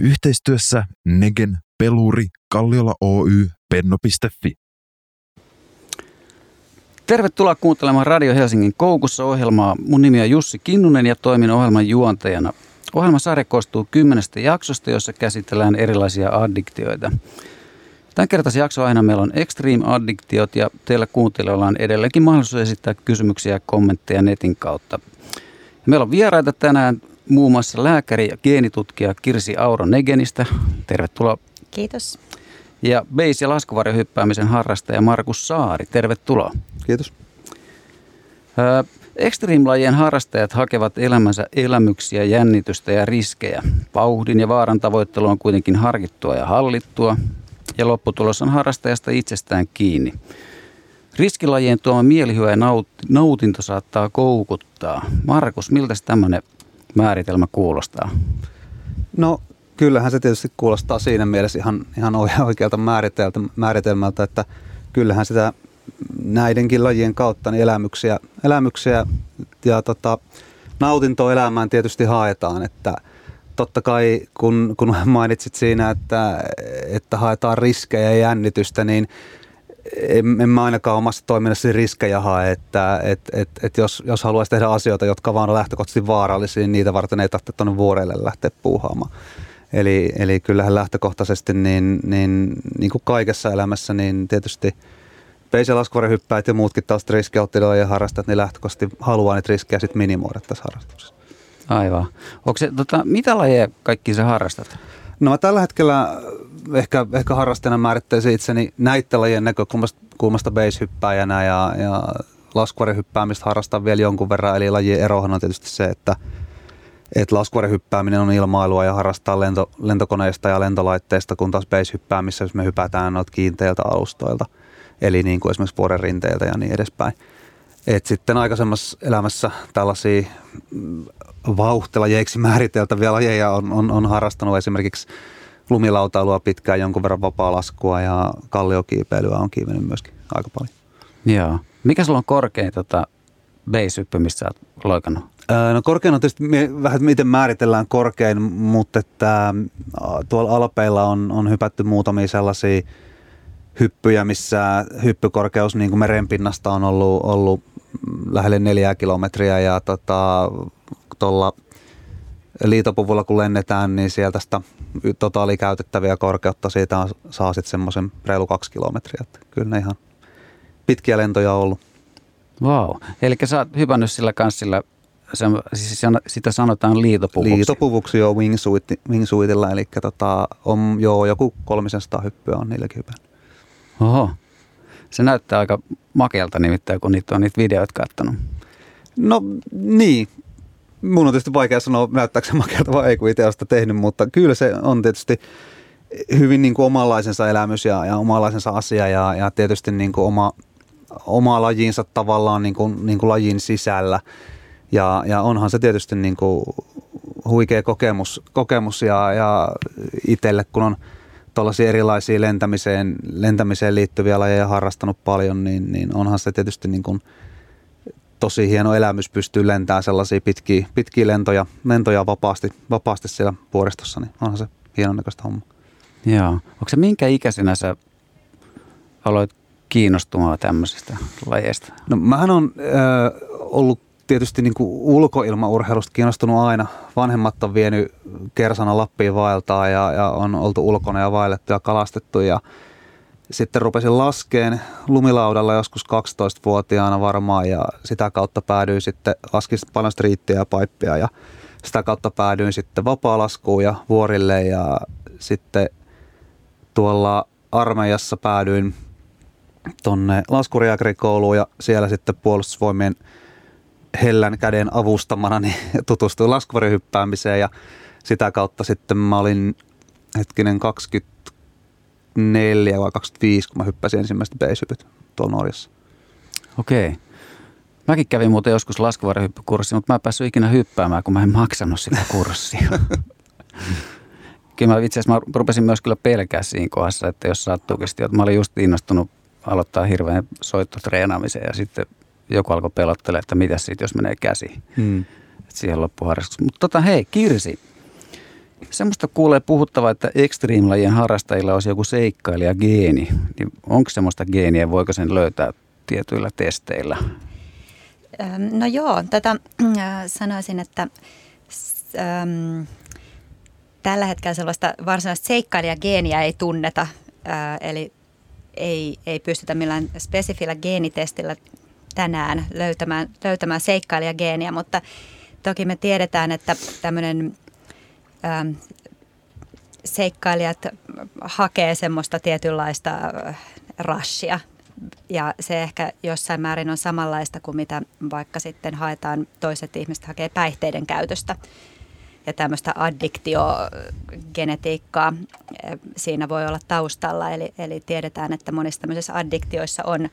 Yhteistyössä Negen, Peluri, Kalliola Oy, Penno.fi. Tervetuloa kuuntelemaan Radio Helsingin koukussa ohjelmaa. Mun nimi on Jussi Kinnunen ja toimin ohjelman juontajana. Ohjelmasarja koostuu kymmenestä jaksosta, jossa käsitellään erilaisia addiktioita. Tämän kertaisen jakson aina meillä on Extreme Addiktiot ja teillä kuuntelijoilla on edelleenkin mahdollisuus esittää kysymyksiä ja kommentteja netin kautta. Meillä on vieraita tänään muun muassa lääkäri ja geenitutkija Kirsi Auro Negenistä. Tervetuloa. Kiitos. Ja beis- ja laskuvarjohyppäämisen harrastaja Markus Saari. Tervetuloa. Kiitos. Öö, Extreme-lajien harrastajat hakevat elämänsä elämyksiä, jännitystä ja riskejä. Vauhdin ja vaaran tavoittelu on kuitenkin harkittua ja hallittua, ja lopputulos on harrastajasta itsestään kiinni. Riskilajien tuoma mielihyvä ja nautinto saattaa koukuttaa. Markus, miltä tämmöinen määritelmä kuulostaa? No kyllähän se tietysti kuulostaa siinä mielessä ihan, ihan oikealta määritelmältä, että kyllähän sitä näidenkin lajien kautta niin elämyksiä, elämyksiä ja tota, nautintoa elämään tietysti haetaan, että totta kai kun, kun mainitsit siinä, että, että haetaan riskejä ja jännitystä, niin en, en mä ainakaan omassa toiminnassani riskejä hae, että et, et, et jos, jos haluaisi tehdä asioita, jotka vaan on lähtökohtaisesti vaarallisia, niin niitä varten ei tarvitse tuonne vuorelle lähteä puuhaamaan. Eli, eli kyllähän lähtökohtaisesti niin, niin, niin kuin kaikessa elämässä, niin tietysti peis- ja ja muutkin taas riskialttiilla ja harrastajat, niin lähtökohtaisesti haluaa niitä riskejä sitten minimoida tässä harrastuksessa. Aivan. Onko se, tota, mitä lajeja kaikki sä harrastat? No mä tällä hetkellä ehkä, ehkä harrastajana määrittäisin itseni näiden lajien näkökulmasta base-hyppääjänä ja, ja laskuvarjohyppäämistä harrastan vielä jonkun verran. Eli lajien erohan on tietysti se, että, että laskuvarjohyppääminen on ilmailua ja harrastaa lento, lentokoneista ja lentolaitteista, kun taas base-hyppäämissä, me hypätään noita kiinteiltä alustoilta, eli niin kuin esimerkiksi vuoden rinteiltä ja niin edespäin. Et sitten aikaisemmassa elämässä tällaisia vauhtelajeiksi määriteltäviä lajeja on, on, on harrastanut esimerkiksi lumilautailua pitkään, jonkun verran vapaa-laskua ja kalliokiipeilyä on kiivennyt myöskin aika paljon. Joo. Mikä sulla on korkein tota, base mistä sä oot loikannut? No korkein on tietysti vähän miten määritellään korkein, mutta että tuolla alpeilla on, on hypätty muutamia sellaisia hyppyjä, missä hyppykorkeus niin kuin merenpinnasta on ollut, ollut lähelle neljää kilometriä ja tota, tuolla liitopuvulla kun lennetään, niin sieltä sitä totaali käytettäviä korkeutta siitä on, saa sitten semmoisen reilu kaksi kilometriä. Että kyllä ne ihan pitkiä lentoja on ollut. Wow. Eli sä oot hypännyt sillä kanssilla, se, siis sitä sanotaan liitopuvuksi. Liitopuvuksi joo wingsuit, wingsuitilla, eli tota, on joo joku 300 hyppyä on niilläkin hypännyt. Oho. Se näyttää aika makealta nimittäin, kun niitä on niitä videoita katsonut. No niin, mun on tietysti vaikea sanoa, näyttääkö se makealta vai ei, kun itse sitä tehnyt, mutta kyllä se on tietysti hyvin niin kuin omanlaisensa elämys ja, ja omanlaisensa asia ja, ja tietysti niin kuin oma, oma lajinsa tavallaan niin kuin, niin kuin lajin sisällä. Ja, ja onhan se tietysti niin kuin huikea kokemus, kokemus ja, ja itselle, kun on tuollaisia erilaisia lentämiseen, lentämiseen liittyviä lajeja harrastanut paljon, niin, niin onhan se tietysti niin kuin – tosi hieno elämys pystyy lentämään sellaisia pitkiä, pitkiä lentoja, lentoja vapaasti, vapaasti siellä vuoristossa, niin onhan se hienon näköistä homma. Joo. Onko se minkä ikäisenä sä aloit kiinnostumaan tämmöisistä lajeista? No mähän on äh, ollut tietysti niin kuin ulkoilmaurheilusta kiinnostunut aina. Vanhemmat on vienyt kersana Lappiin vaeltaa ja, ja on oltu ulkona ja vaellettu ja kalastettu ja sitten rupesin laskeen lumilaudalla joskus 12-vuotiaana varmaan ja sitä kautta päädyin sitten, laskin paljon striittiä ja paippia ja sitä kautta päädyin sitten vapaalaskuun ja vuorille ja sitten tuolla armeijassa päädyin tonne laskuriakrikouluun ja siellä sitten puolustusvoimien hellän käden avustamana niin tutustuin laskuvarihyppäämiseen ja sitä kautta sitten mä olin hetkinen 20 24 vai 25, kun mä hyppäsin ensimmäistä base tuolla Norjassa. Okei. Mäkin kävin muuten joskus laskuvarjohyppykurssi, mutta mä en päässyt ikinä hyppäämään, kun mä en maksanut sitä kurssia. kyllä mä itse asiassa mä rupesin myös kyllä pelkää siinä kohdassa, että jos sattuukin että mä olin just innostunut aloittaa hirveän soittotreenaamiseen ja sitten joku alkoi pelottelemaan, että mitä siitä, jos menee käsi. Et siihen loppuharrastukseen. Mutta tota, hei, Kirsi. Semmoista kuulee puhuttavaa, että extreme-lajien harrastajilla olisi joku seikkailija geeni. Niin onko semmoista geeniä, voiko sen löytää tietyillä testeillä? No joo, tätä sanoisin, että tällä hetkellä sellaista varsinaista seikkailijageeniä ei tunneta, eli ei, ei pystytä millään spesifillä geenitestillä tänään löytämään, löytämään seikkailijageeniä, mutta toki me tiedetään, että tämmöinen ähm, seikkailijat hakee semmoista tietynlaista rashia. Ja se ehkä jossain määrin on samanlaista kuin mitä vaikka sitten haetaan, toiset ihmiset hakee päihteiden käytöstä ja tämmöistä addiktiogenetiikkaa siinä voi olla taustalla. Eli, eli tiedetään, että monissa tämmöisissä addiktioissa on ö,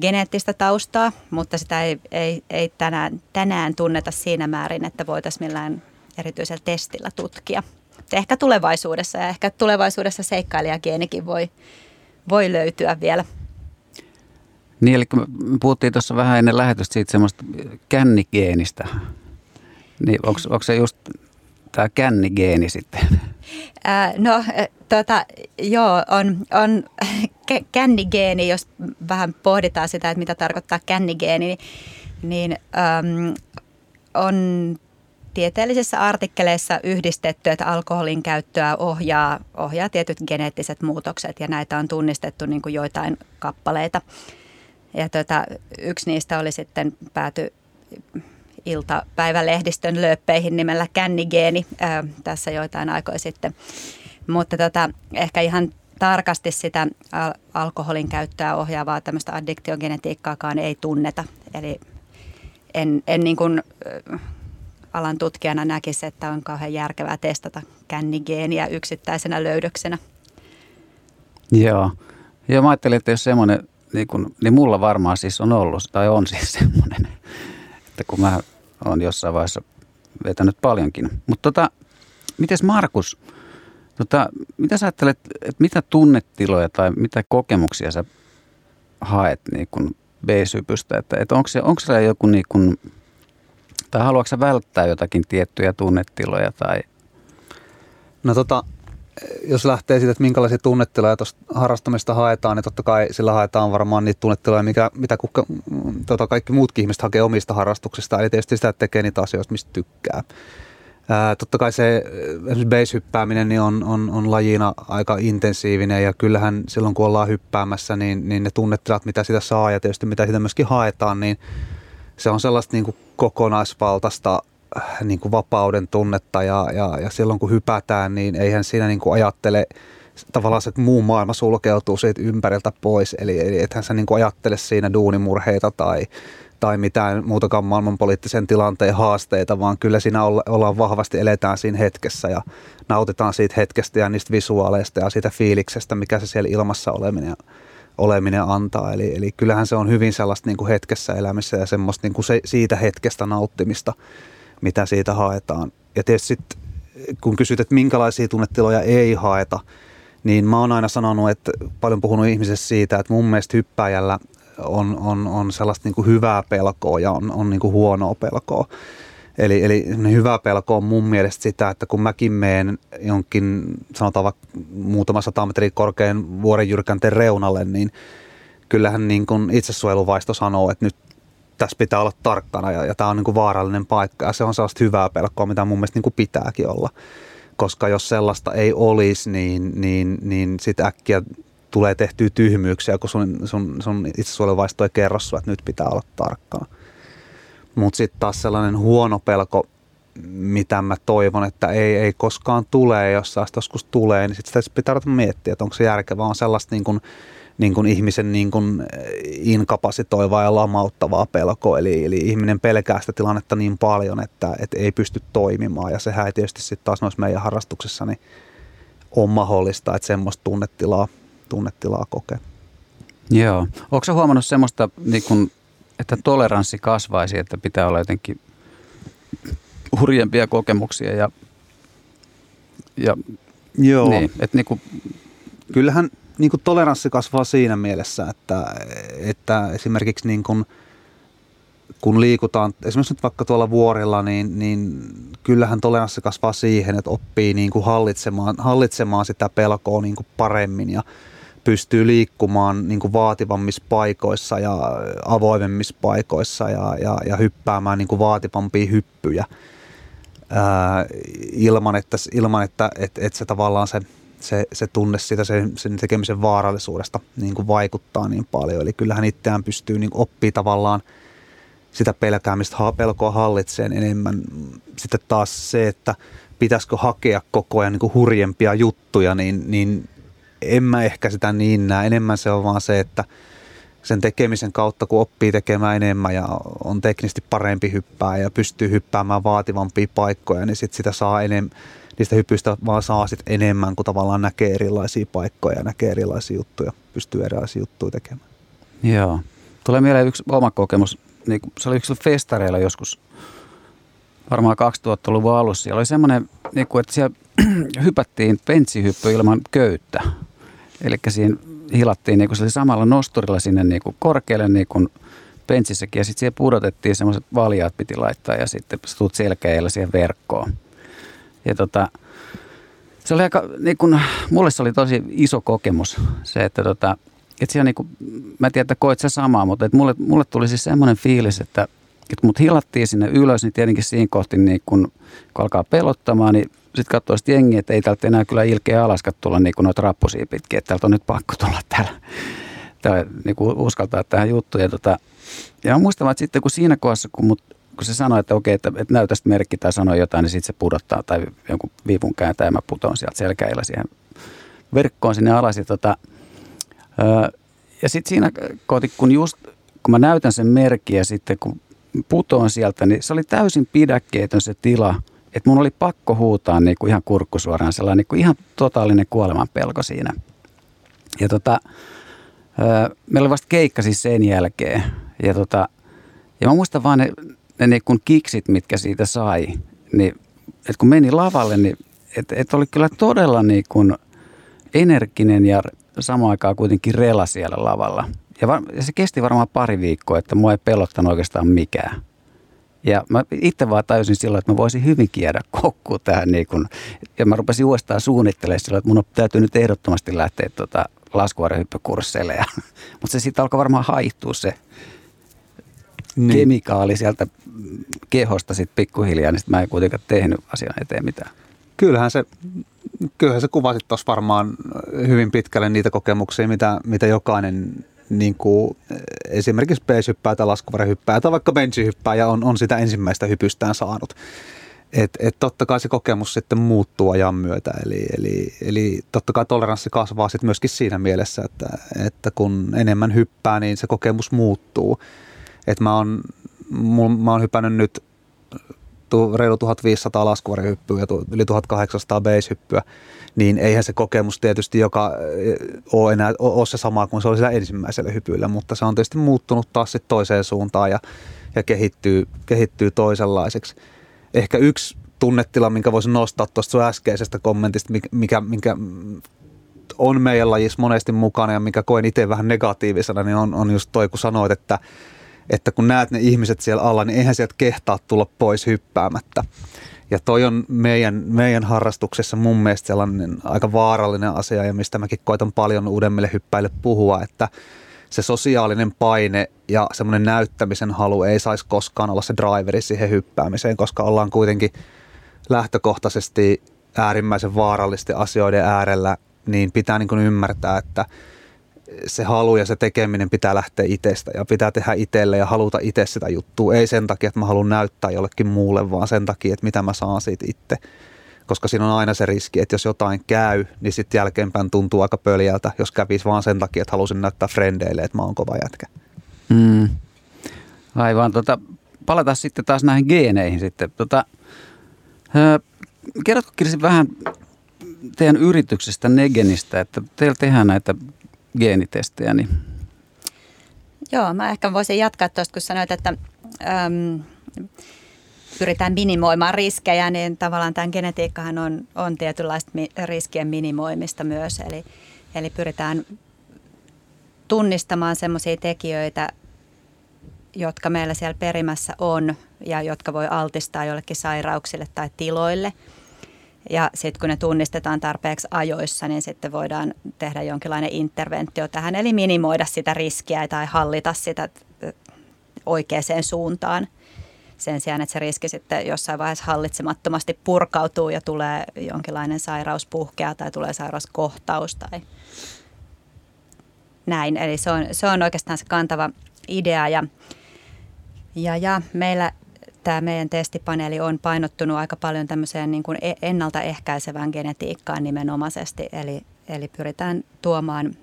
geneettistä taustaa, mutta sitä ei, ei, ei tänään, tänään tunneta siinä määrin, että voitaisiin millään erityisellä testillä tutkia. Ehkä tulevaisuudessa ja ehkä tulevaisuudessa seikkailijageenikin voi, voi löytyä vielä. Niin, eli me puhuttiin tuossa vähän ennen lähetystä siitä semmoista kännigeenistä, niin onko, onko se just tämä kännigeeni sitten? Ää, no tota, joo, on, on kännigeeni, jos vähän pohditaan sitä, että mitä tarkoittaa kännigeeni, niin, niin äm, on tieteellisissä artikkeleissa yhdistetty, että alkoholin käyttöä ohjaa, ohjaa tietyt geneettiset muutokset ja näitä on tunnistettu niin kuin joitain kappaleita. Ja tota, yksi niistä oli sitten pääty iltapäivälehdistön lööppeihin nimellä kännigeeni ää, tässä joitain aikoja sitten. Mutta tota, ehkä ihan tarkasti sitä al- alkoholin käyttöä ohjaavaa tämmöistä addiktiogenetiikkaakaan ei tunneta. Eli en, en niin kuin, alan tutkijana näkisi, että on kauhean järkevää testata kännigeeniä yksittäisenä löydöksenä. Joo. Joo, mä ajattelin, että jos semmoinen, niin, kun, niin mulla varmaan siis on ollut, tai on siis semmoinen, että kun mä oon jossain vaiheessa vetänyt paljonkin. Mutta tota, mites Markus, tota, mitä sä ajattelet, että mitä tunnetiloja tai mitä kokemuksia sä haet niin kun B-sypystä? Että, että onko, se, onko se joku niin kun, tai haluatko välttää jotakin tiettyjä tunnetiloja tai No tota, jos lähtee siitä, että minkälaisia tunnetiloja tuosta harrastamista haetaan, niin totta kai sillä haetaan varmaan niitä tunnetiloja, mikä, mitä kukka, tota, kaikki muutkin ihmiset hakee omista harrastuksista. Eli tietysti sitä tekee niitä asioita, mistä tykkää. Ää, totta kai se base-hyppääminen niin on, on, on lajina aika intensiivinen ja kyllähän silloin kun ollaan hyppäämässä, niin, niin ne tunnetilat, mitä sitä saa ja tietysti mitä sitä myöskin haetaan, niin se on sellaista niin kuin kokonaisvaltaista niin kuin vapauden tunnetta ja, ja, ja silloin kun hypätään, niin eihän siinä niin kuin ajattele tavallaan se, että muu maailma sulkeutuu siitä ympäriltä pois. Eli, eli ethän sä niin kuin ajattele siinä duunimurheita tai, tai mitään muutakaan maailmanpoliittisen tilanteen haasteita, vaan kyllä siinä olla, ollaan vahvasti, eletään siinä hetkessä ja nautitaan siitä hetkestä ja niistä visuaaleista ja siitä fiiliksestä, mikä se siellä ilmassa oleminen, oleminen antaa. Eli, eli kyllähän se on hyvin sellaista niin kuin hetkessä elämässä ja semmoista niin kuin se, siitä hetkestä nauttimista mitä siitä haetaan. Ja tietysti sit, kun kysyt, että minkälaisia tunnetiloja ei haeta, niin mä oon aina sanonut, että paljon puhunut ihmisessä siitä, että mun mielestä hyppäjällä on, on, on sellaista niin kuin hyvää pelkoa ja on, on niin kuin huonoa pelkoa. Eli, eli hyvä pelko on mun mielestä sitä, että kun mäkin meen jonkin, sanotaan vaikka muutama sata metriä korkean vuoren jyrkänteen reunalle, niin kyllähän niin kuin itsesuojeluvaisto sanoo, että nyt tässä pitää olla tarkkana ja, ja tämä on niin kuin vaarallinen paikka ja se on sellaista hyvää pelkoa, mitä mun mielestä niin kuin pitääkin olla. Koska jos sellaista ei olisi, niin, niin, niin sitten äkkiä tulee tehtyä tyhmyyksiä, kun sun, sun, sun itsesuojeluvaisto ei kerro sua, että nyt pitää olla tarkkana. Mutta sitten taas sellainen huono pelko, mitä mä toivon, että ei, ei koskaan tule, jos sitä joskus tulee, niin sitten sitä pitää miettiä, että onko se järkevää, on sellaista niin kuin, niin kuin ihmisen niin kuin inkapasitoivaa ja lamauttavaa pelkoa. Eli, eli ihminen pelkää sitä tilannetta niin paljon, että, että ei pysty toimimaan. Ja sehän ei tietysti sitten taas noissa meidän harrastuksissa niin on mahdollista, että semmoista tunnetilaa, tunnetilaa kokee. Joo. Onko huomannut semmoista, niin kun, että toleranssi kasvaisi, että pitää olla jotenkin hurjempia kokemuksia ja, ja Joo. Niin, että niin kuin, Kyllähän niin kuin toleranssi kasvaa siinä mielessä, että, että esimerkiksi niin kuin kun liikutaan, esimerkiksi nyt vaikka tuolla vuorilla, niin, niin kyllähän toleranssi kasvaa siihen, että oppii niin kuin hallitsemaan, hallitsemaan sitä pelkoa niin kuin paremmin ja pystyy liikkumaan niin kuin vaativammissa paikoissa ja avoimemmissa paikoissa ja, ja, ja hyppäämään niin kuin vaativampia hyppyjä ää, ilman, että, ilman että, että, että se tavallaan se, se, se tunne siitä sen, sen tekemisen vaarallisuudesta niin kuin vaikuttaa niin paljon. Eli kyllähän itseään pystyy niin oppii tavallaan – sitä pelkäämistä, pelkoa hallitseen enemmän. Sitten taas se, että pitäisikö hakea koko ajan niin kuin hurjempia juttuja, niin, niin en mä ehkä sitä niin näe. Enemmän se on vaan se, että sen tekemisen kautta, kun oppii tekemään enemmän ja on teknisesti parempi hyppää ja pystyy hyppäämään vaativampia paikkoja, niin sit sitä saa enemmän, niistä hypyistä vaan saa sit enemmän, kun tavallaan näkee erilaisia paikkoja ja näkee erilaisia juttuja, pystyy erilaisia juttuja tekemään. Joo. Tulee mieleen yksi oma kokemus niin se oli yksi festareilla joskus varmaan 2000-luvun alussa. Siellä oli semmoinen, niin kuin, että siellä hypättiin pentsihyppy ilman köyttä. Eli siinä hilattiin niin kuin samalla nosturilla sinne niin kuin korkealle niin kuin pentsissäkin ja sitten siihen pudotettiin semmoiset valjaat piti laittaa ja sitten sä tuut selkeällä siihen verkkoon. Ja tota, se oli aika, niin kuin, mulle se oli tosi iso kokemus se, että tota, että siellä niinku, mä en tiedä, että koet sä samaa, mutta että mulle, mulle tuli siis semmoinen fiilis, että, että mut hilattiin sinne ylös, niin tietenkin siinä kohti, niin kun, kun alkaa pelottamaan, niin sitten katsoo sitten jengi, että ei täältä enää kyllä ilkeä alaskat tulla niin kuin noita rappusia pitkin, että täältä on nyt pakko tulla täällä, täällä niin kuin uskaltaa tähän juttuun. Ja, tota, ja muistan, että sitten kun siinä kohdassa, kun, mut, kun se sanoi, että okei, että, että näytä merkki tai sanoi jotain, niin sitten se pudottaa tai jonkun viivun kääntää ja mä putoon sieltä selkäillä siihen verkkoon sinne alas. Ja tota, ja sitten siinä kohti, kun just kun mä näytän sen merkin ja sitten kun putoon sieltä, niin se oli täysin pidäkkeetön se tila, että mun oli pakko huutaa niin kuin ihan kurkkusuoraan sellainen niin kuin ihan totaalinen kuoleman pelko siinä. Ja tota, meillä oli vasta keikka siis sen jälkeen. Ja, tota, ja mä muistan vaan ne, ne niin kuin kiksit, mitkä siitä sai. Niin, että kun meni lavalle, niin että et oli kyllä todella niin kuin energinen ja samaan aikaan kuitenkin rela siellä lavalla. Ja, var, ja se kesti varmaan pari viikkoa, että mua ei pelottanut oikeastaan mikään. Ja mä itse vaan tajusin silloin, että mä voisin hyvinkin jäädä kokkuun tähän. Niin kun, ja mä rupesin uudestaan suunnittelemaan silloin, että mun täytyy nyt ehdottomasti lähteä tuota laskuvarjohyppykursseille. Mutta se sitten alkoi varmaan haihtua se niin. kemikaali sieltä kehosta sitten pikkuhiljaa, niin sit mä en kuitenkaan tehnyt asian eteen mitään. Kyllähän se kyllähän se kuvasit tuossa varmaan hyvin pitkälle niitä kokemuksia, mitä, mitä jokainen niin kuin esimerkiksi base-hyppää tai laskuvarjohyppää tai vaikka benchihyppää ja on, on sitä ensimmäistä hypystään saanut. Et, et totta kai se kokemus sitten muuttuu ajan myötä, eli, eli, eli totta kai toleranssi kasvaa sitten myöskin siinä mielessä, että, että kun enemmän hyppää, niin se kokemus muuttuu. Et mä oon, mä oon hypännyt nyt reilu 1500 laskuvarjohyppyä ja yli 1800 base-hyppyä, niin eihän se kokemus tietysti joka ole enää ole se sama kuin se oli sillä ensimmäisellä hypyllä, mutta se on tietysti muuttunut taas sitten toiseen suuntaan ja, ja kehittyy, kehittyy toisenlaiseksi. Ehkä yksi tunnetila, minkä voisin nostaa tuosta sun äskeisestä kommentista, mikä, mikä on meidän lajissa monesti mukana ja mikä koen itse vähän negatiivisena, niin on, on just toi, kun sanoit, että että kun näet ne ihmiset siellä alla, niin eihän sieltä kehtaa tulla pois hyppäämättä. Ja toi on meidän, meidän harrastuksessa mun mielestä sellainen aika vaarallinen asia ja mistä mäkin koitan paljon uudemmille hyppäille puhua, että se sosiaalinen paine ja semmoinen näyttämisen halu ei saisi koskaan olla se driveri siihen hyppäämiseen, koska ollaan kuitenkin lähtökohtaisesti äärimmäisen vaarallisten asioiden äärellä, niin pitää niin kuin ymmärtää, että – se halu ja se tekeminen pitää lähteä itsestä ja pitää tehdä itselle ja haluta itse sitä juttua. Ei sen takia, että mä haluan näyttää jollekin muulle, vaan sen takia, että mitä mä saan siitä itse. Koska siinä on aina se riski, että jos jotain käy, niin sitten jälkeenpäin tuntuu aika pöljältä, jos kävisi vaan sen takia, että halusin näyttää frendeille, että mä oon kova jätkä. Mm. Aivan. Tota, palataan sitten taas näihin geeneihin sitten. Tota, kerrotko Kirsi vähän teidän yrityksestä Negenistä, että teillä tehdään näitä geenitestejä. Niin. Joo, mä ehkä voisin jatkaa tuosta, kun sanoit, että äm, pyritään minimoimaan riskejä, niin tavallaan tämän genetiikkahan on, on tietynlaista riskien minimoimista myös. Eli, eli pyritään tunnistamaan sellaisia tekijöitä, jotka meillä siellä perimässä on ja jotka voi altistaa jollekin sairauksille tai tiloille. Ja sitten kun ne tunnistetaan tarpeeksi ajoissa, niin sitten voidaan tehdä jonkinlainen interventio tähän, eli minimoida sitä riskiä tai hallita sitä oikeaan suuntaan. Sen sijaan, että se riski sitten jossain vaiheessa hallitsemattomasti purkautuu ja tulee jonkinlainen sairaus puhkea tai tulee sairauskohtaus tai näin. Eli se on, se on oikeastaan se kantava idea. Ja, ja, ja meillä tämä meidän testipaneeli on painottunut aika paljon tämmöiseen niin kuin e-, ennaltaehkäisevään genetiikkaan nimenomaisesti. Eli, eli pyritään tuomaan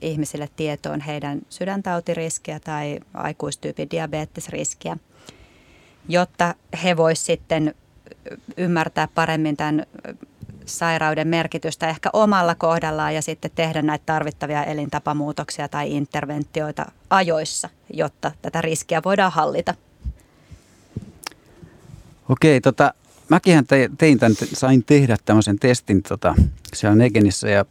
ihmisille tietoon heidän sydäntautiriskiä tai aikuistyypin diabetesriskiä, jotta he voisivat sitten ymmärtää paremmin tämän sairauden merkitystä ehkä omalla kohdallaan ja sitten tehdä näitä tarvittavia elintapamuutoksia tai interventioita ajoissa, jotta tätä riskiä voidaan hallita. Okei, tota, mäkin tein tämän, sain tehdä tämmöisen testin tota, siellä Negenissä ja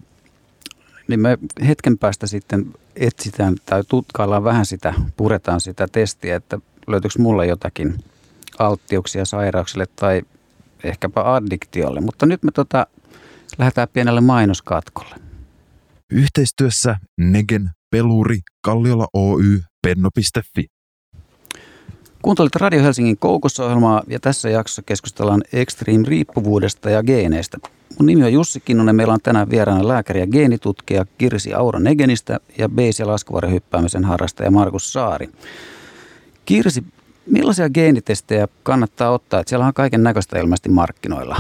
niin me hetken päästä sitten etsitään tai tutkaillaan vähän sitä, puretaan sitä testiä, että löytyykö mulle jotakin alttiuksia sairauksille tai ehkäpä addiktiolle. Mutta nyt me tota, lähdetään pienelle mainoskatkolle. Yhteistyössä Negen, Peluri, Kalliola Oy, Penno.fi. Kuuntelit Radio Helsingin koukussa ja tässä jaksossa keskustellaan Extreme-riippuvuudesta ja geeneistä. Mun nimi on Jussi Kinnunen. Meillä on tänään vieraana lääkäri ja geenitutkija Kirsi Aura Negenistä ja beis- ja laskuvarjohyppäämisen harrastaja Markus Saari. Kirsi, millaisia geenitestejä kannattaa ottaa? Että siellä on kaiken näköistä ilmeisesti markkinoilla.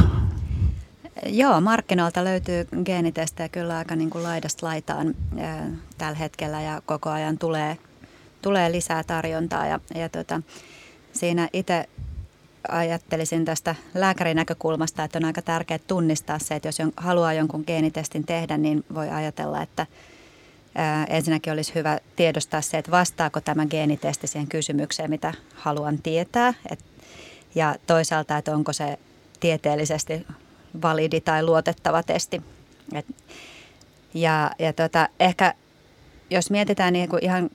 Joo, markkinoilta löytyy geenitestejä kyllä aika niin kuin laidasta laitaan tällä hetkellä ja koko ajan tulee, tulee lisää tarjontaa. Ja, ja tota, siinä itse ajattelisin tästä lääkärin näkökulmasta, että on aika tärkeää tunnistaa se, että jos haluaa jonkun geenitestin tehdä, niin voi ajatella, että ensinnäkin olisi hyvä tiedostaa se, että vastaako tämä geenitesti siihen kysymykseen, mitä haluan tietää. ja toisaalta, että onko se tieteellisesti validi tai luotettava testi. Ja ja tota, ehkä jos mietitään niin kuin ihan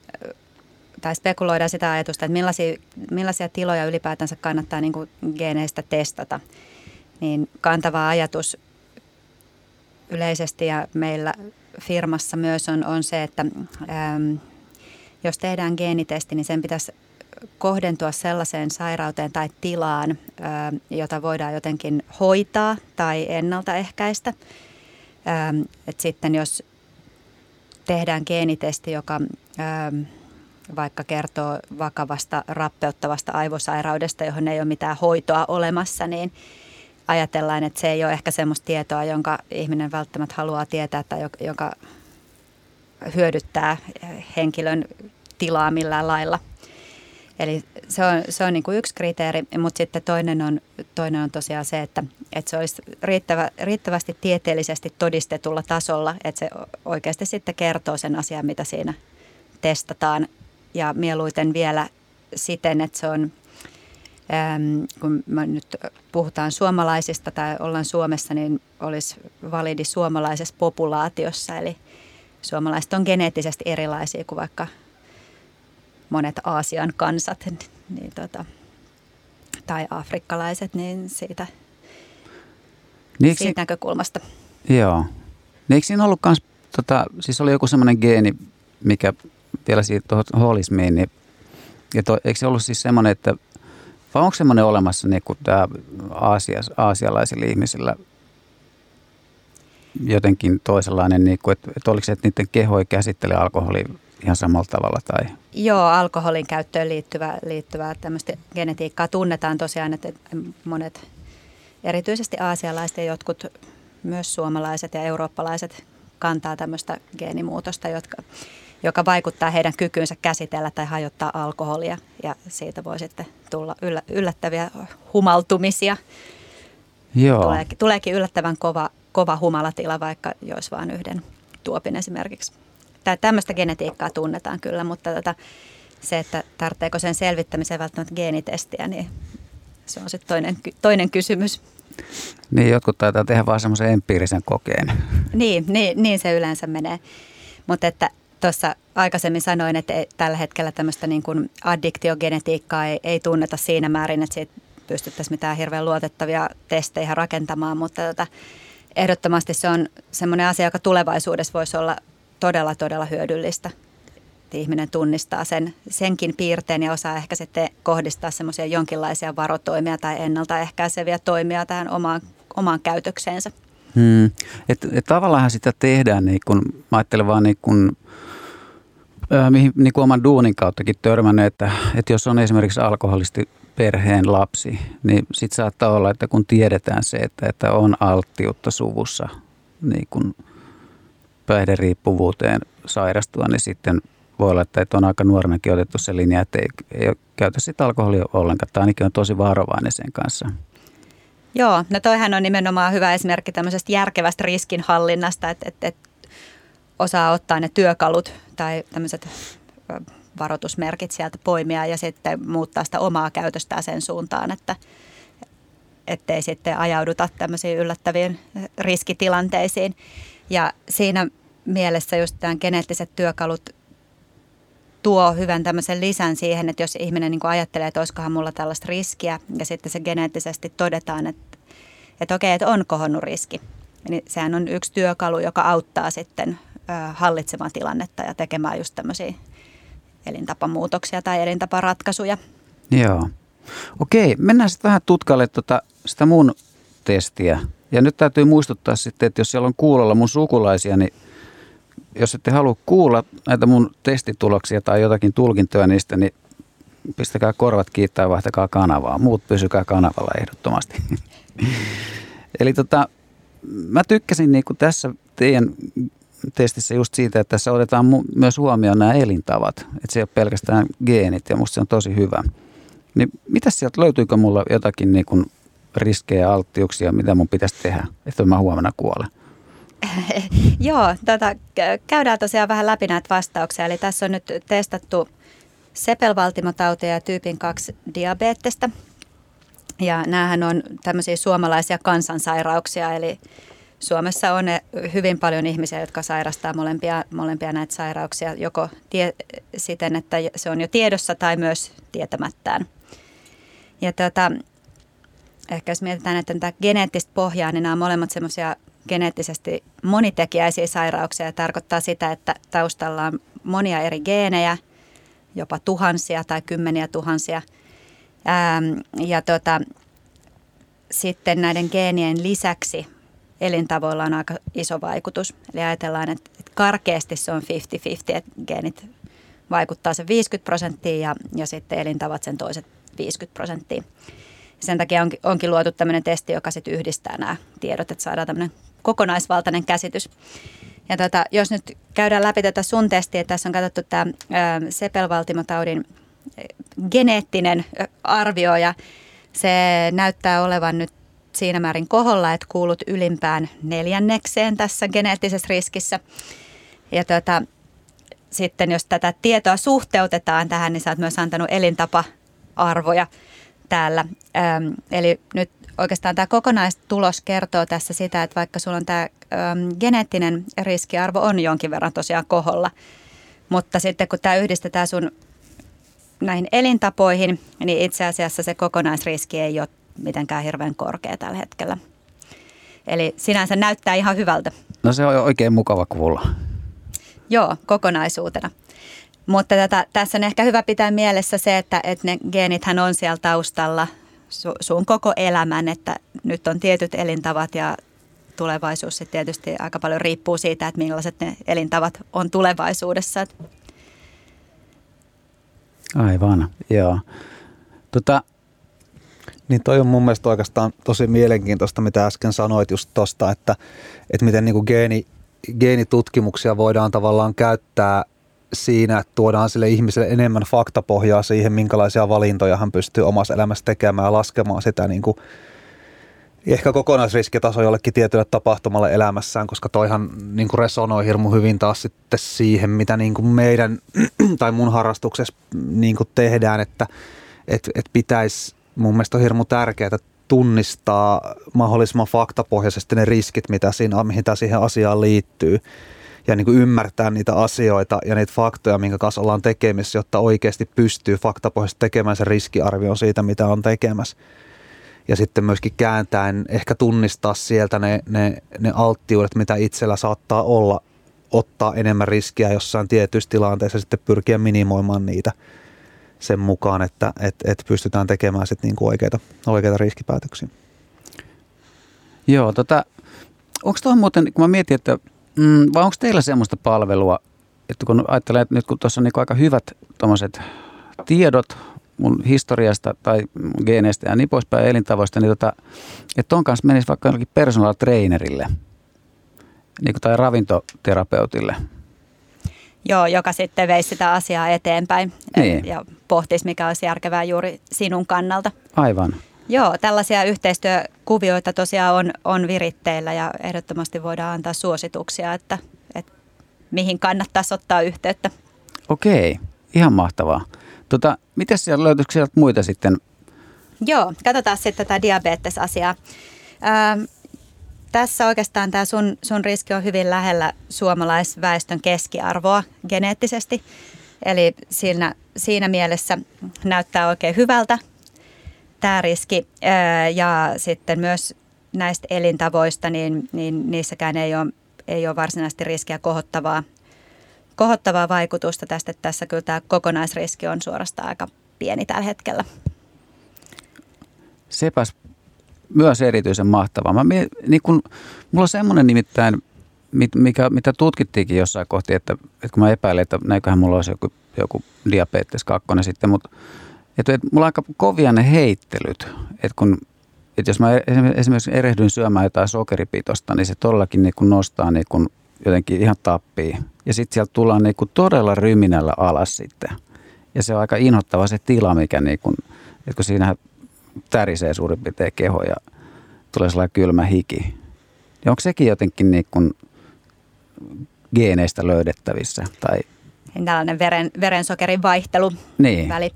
tai spekuloidaan sitä ajatusta, että millaisia, millaisia tiloja ylipäätänsä kannattaa niin geeneistä testata, niin kantava ajatus yleisesti ja meillä firmassa myös on, on se, että äm, jos tehdään geenitesti, niin sen pitäisi kohdentua sellaiseen sairauteen tai tilaan, ää, jota voidaan jotenkin hoitaa tai ennaltaehkäistä. Ää, et sitten jos tehdään geenitesti, joka ää, vaikka kertoo vakavasta rappeuttavasta aivosairaudesta, johon ei ole mitään hoitoa olemassa, niin ajatellaan, että se ei ole ehkä semmoista tietoa, jonka ihminen välttämättä haluaa tietää tai joka hyödyttää henkilön tilaa millään lailla. Eli se on, se on niin kuin yksi kriteeri, mutta sitten toinen on, toinen on tosiaan se, että, että se olisi riittävä, riittävästi tieteellisesti todistetulla tasolla, että se oikeasti sitten kertoo sen asian, mitä siinä testataan ja mieluiten vielä siten, että se on, äm, kun me nyt puhutaan suomalaisista tai ollaan Suomessa, niin olisi validi suomalaisessa populaatiossa. Eli suomalaiset on geneettisesti erilaisia kuin vaikka monet Aasian kansat niin tota, tai afrikkalaiset, niin siitä, niin siitä si- näkökulmasta. Joo. Niin eikö siinä ollut kans, tota, siis oli joku semmoinen geeni, mikä vielä siitä tuohon holismiin, niin ja to, eikö se ollut siis semmoinen, että vai onko semmoinen olemassa niin kuin tämä aasias, aasialaisilla ihmisillä jotenkin toisenlainen, niin kuin, että, että oliko se, että niiden keho ei käsittele alkoholia ihan samalla tavalla? Tai? Joo, alkoholin käyttöön liittyvää, liittyvää tämmöistä genetiikkaa tunnetaan tosiaan, että monet, erityisesti aasialaiset ja jotkut myös suomalaiset ja eurooppalaiset kantaa tämmöistä geenimuutosta, jotka joka vaikuttaa heidän kykyynsä käsitellä tai hajottaa alkoholia. Ja siitä voi sitten tulla yllättäviä humaltumisia. Joo. Tuleekin, tuleekin yllättävän kova, kova humalatila, vaikka jos vain yhden tuopin esimerkiksi. Tää, tämmöistä genetiikkaa tunnetaan kyllä, mutta tota, se, että tarvitseeko sen selvittämiseen välttämättä geenitestiä, niin se on sitten toinen, toinen kysymys. Niin, jotkut taitaa tehdä vaan semmoisen empiirisen kokeen. Niin, niin, niin se yleensä menee. Mutta että tuossa aikaisemmin sanoin, että tällä hetkellä tämmöistä niin kuin addiktiogenetiikkaa ei, ei tunneta siinä määrin, että siitä pystyttäisiin mitään hirveän luotettavia testejä rakentamaan, mutta tota, ehdottomasti se on semmoinen asia, joka tulevaisuudessa voisi olla todella, todella hyödyllistä. Että ihminen tunnistaa sen, senkin piirteen ja osaa ehkä sitten kohdistaa semmoisia jonkinlaisia varotoimia tai ennaltaehkäiseviä toimia tähän omaan, omaan käytökseensä. Hmm. Et, et tavallaan sitä tehdään, niin kun, mä ajattelen vaan niin kun, mihin niin kuin oman duunin kauttakin törmännyt, että, että jos on esimerkiksi alkoholisti perheen lapsi, niin sitten saattaa olla, että kun tiedetään se, että, että on alttiutta suvussa niin kun päihderiippuvuuteen sairastua, niin sitten voi olla, että on aika nuorenakin otettu se linja, että ei, ei käytä sitä alkoholia ollenkaan, tai ainakin on tosi varovainen sen kanssa. Joo, no toihan on nimenomaan hyvä esimerkki tämmöisestä järkevästä riskinhallinnasta, että, että, että osaa ottaa ne työkalut tai tämmöiset varoitusmerkit sieltä poimia ja sitten muuttaa sitä omaa käytöstään sen suuntaan, että ettei sitten ajauduta tämmöisiin yllättäviin riskitilanteisiin. Ja siinä mielessä just tämän geneettiset työkalut tuo hyvän tämmöisen lisän siihen, että jos ihminen niin ajattelee, että olisikohan mulla tällaista riskiä ja sitten se geneettisesti todetaan, että, että okei, että on kohonnut riski. Niin sehän on yksi työkalu, joka auttaa sitten hallitsemaan tilannetta ja tekemään just tämmöisiä elintapamuutoksia tai elintaparatkaisuja. Joo. Okei, mennään sitten vähän tutkalle tuota, sitä mun testiä. Ja nyt täytyy muistuttaa sitten, että jos siellä on kuulolla mun sukulaisia, niin jos ette halua kuulla näitä mun testituloksia tai jotakin tulkintoja niistä, niin pistäkää korvat kiittää ja vaihtakaa kanavaa. Muut pysykää kanavalla ehdottomasti. Eli tota, mä tykkäsin niin tässä teidän testissä just siitä, että tässä otetaan mu- myös huomioon nämä elintavat. Että se ei ole pelkästään geenit ja musta se on tosi hyvä. Niin mitä sieltä löytyykö mulla jotakin niin kuin riskejä alttiuksia, mitä mun pitäisi tehdä, että mä huomenna kuolen? Joo, tota, käydään tosiaan vähän läpi näitä vastauksia. Eli tässä on nyt testattu sepelvaltimotautia ja tyypin 2 diabetesta. Ja näähän on tämmöisiä suomalaisia kansansairauksia, eli Suomessa on hyvin paljon ihmisiä, jotka sairastaa molempia, molempia näitä sairauksia, joko tie, siten, että se on jo tiedossa tai myös tietämättään. Ja tota, ehkä jos mietitään, että tätä geneettistä pohjaa, niin nämä on molemmat semmoisia geneettisesti monitekijäisiä sairauksia ja tarkoittaa sitä, että taustalla on monia eri geenejä, jopa tuhansia tai kymmeniä tuhansia. Ja tota, sitten näiden geenien lisäksi elintavoilla on aika iso vaikutus. Eli ajatellaan, että, että karkeasti se on 50-50, että geenit vaikuttaa sen 50 prosenttia ja, ja sitten elintavat sen toiset 50 prosenttia. Sen takia onkin, onkin luotu tämmöinen testi, joka sitten yhdistää nämä tiedot, että saadaan tämmöinen kokonaisvaltainen käsitys. Ja tota, jos nyt käydään läpi tätä sun testiä, tässä on katsottu tämä sepelvaltimotaudin geneettinen arvio ja se näyttää olevan nyt siinä määrin koholla, että kuulut ylimpään neljännekseen tässä geneettisessä riskissä. Ja tota, sitten jos tätä tietoa suhteutetaan tähän, niin sä oot myös antanut elintapa-arvoja täällä. Ähm, eli nyt oikeastaan tämä kokonaistulos kertoo tässä sitä, että vaikka sulla on tämä geneettinen riskiarvo on jonkin verran tosiaan koholla, mutta sitten kun tämä yhdistetään sun näihin elintapoihin, niin itse asiassa se kokonaisriski ei ole mitenkään hirveän korkea tällä hetkellä. Eli sinänsä näyttää ihan hyvältä. No se on oikein mukava kuulla. Joo, kokonaisuutena. Mutta tätä, tässä on ehkä hyvä pitää mielessä se, että, että ne geenithän on siellä taustalla su, sun koko elämän, että nyt on tietyt elintavat ja tulevaisuus sitten tietysti aika paljon riippuu siitä, että millaiset ne elintavat on tulevaisuudessa. Aivan, joo. Tota, niin toi on mun mielestä oikeastaan tosi mielenkiintoista, mitä äsken sanoit just tosta, että, että miten niin kuin geeni, geenitutkimuksia voidaan tavallaan käyttää siinä, että tuodaan sille ihmiselle enemmän faktapohjaa siihen, minkälaisia valintoja hän pystyy omassa elämässä tekemään ja laskemaan sitä niin kuin ehkä kokonaisriskitaso jollekin tietylle tapahtumalle elämässään, koska toihan niin kuin resonoi hirmu hyvin taas sitten siihen, mitä niin kuin meidän tai mun harrastuksessa niin kuin tehdään, että et, et pitäisi mun mielestä on hirmu tärkeää tunnistaa mahdollisimman faktapohjaisesti ne riskit, mitä siinä, mihin tämä siihen asiaan liittyy. ja niin kuin ymmärtää niitä asioita ja niitä faktoja, minkä kanssa ollaan tekemissä, jotta oikeasti pystyy faktapohjaisesti tekemään sen riskiarvion siitä, mitä on tekemässä. Ja sitten myöskin kääntäen ehkä tunnistaa sieltä ne, ne, ne alttiudet, mitä itsellä saattaa olla, ottaa enemmän riskiä jossain tietyissä tilanteissa ja sitten pyrkiä minimoimaan niitä sen mukaan, että et, et pystytään tekemään sitten niin kuin oikeita, oikeita riskipäätöksiä. Joo, tota, onko tuohon muuten, kun mä mietin, että mm, vai onko teillä semmoista palvelua, että kun ajattelee, että nyt kun tuossa on niin aika hyvät tiedot mun historiasta tai geeneistä ja niin poispäin elintavoista, niin tota, että ton kanssa menisi vaikka jollakin personal trainerille niin kuin, tai ravintoterapeutille. Joo, joka sitten veisi sitä asiaa eteenpäin Niin. ja pohtisi, mikä olisi järkevää juuri sinun kannalta. Aivan. Joo, tällaisia yhteistyökuvioita tosiaan on, on viritteillä ja ehdottomasti voidaan antaa suosituksia, että, että mihin kannattaisi ottaa yhteyttä. Okei, ihan mahtavaa. Tota, miten siellä löytyisikö sieltä muita sitten? Joo, katsotaan sitten tätä diabetesasiaa. Ähm, tässä oikeastaan tämä sun, sun riski on hyvin lähellä suomalaisväestön keskiarvoa geneettisesti. Eli siinä, siinä mielessä näyttää oikein hyvältä tämä riski. Ja sitten myös näistä elintavoista, niin, niin niissäkään ei ole, ei ole varsinaisesti riskiä kohottavaa, kohottavaa vaikutusta tästä. Tässä kyllä tämä kokonaisriski on suorastaan aika pieni tällä hetkellä. Sepäs myös erityisen mahtavaa. Mä, niin kun, mulla on semmoinen nimittäin, mit, mikä, mitä tutkittiinkin jossain kohti, että, että kun mä epäilen, että näinköhän mulla olisi joku, joku diabetes 2 sitten, mutta että, että mulla on aika kovia ne heittelyt, että kun että jos mä esimerkiksi erehdyn syömään jotain sokeripitosta, niin se todellakin niin kun nostaa niin kun jotenkin ihan tappii. Ja sitten sieltä tullaan niin kun todella ryminällä alas sitten. Ja se on aika inhottava se tila, mikä niin kun, että kun siinä tärisee suurin piirtein keho ja tulee sellainen kylmä hiki. Ja onko sekin jotenkin niin kuin geeneistä löydettävissä? Tai, Tällainen veren, verensokerin vaihtelu niin, väli.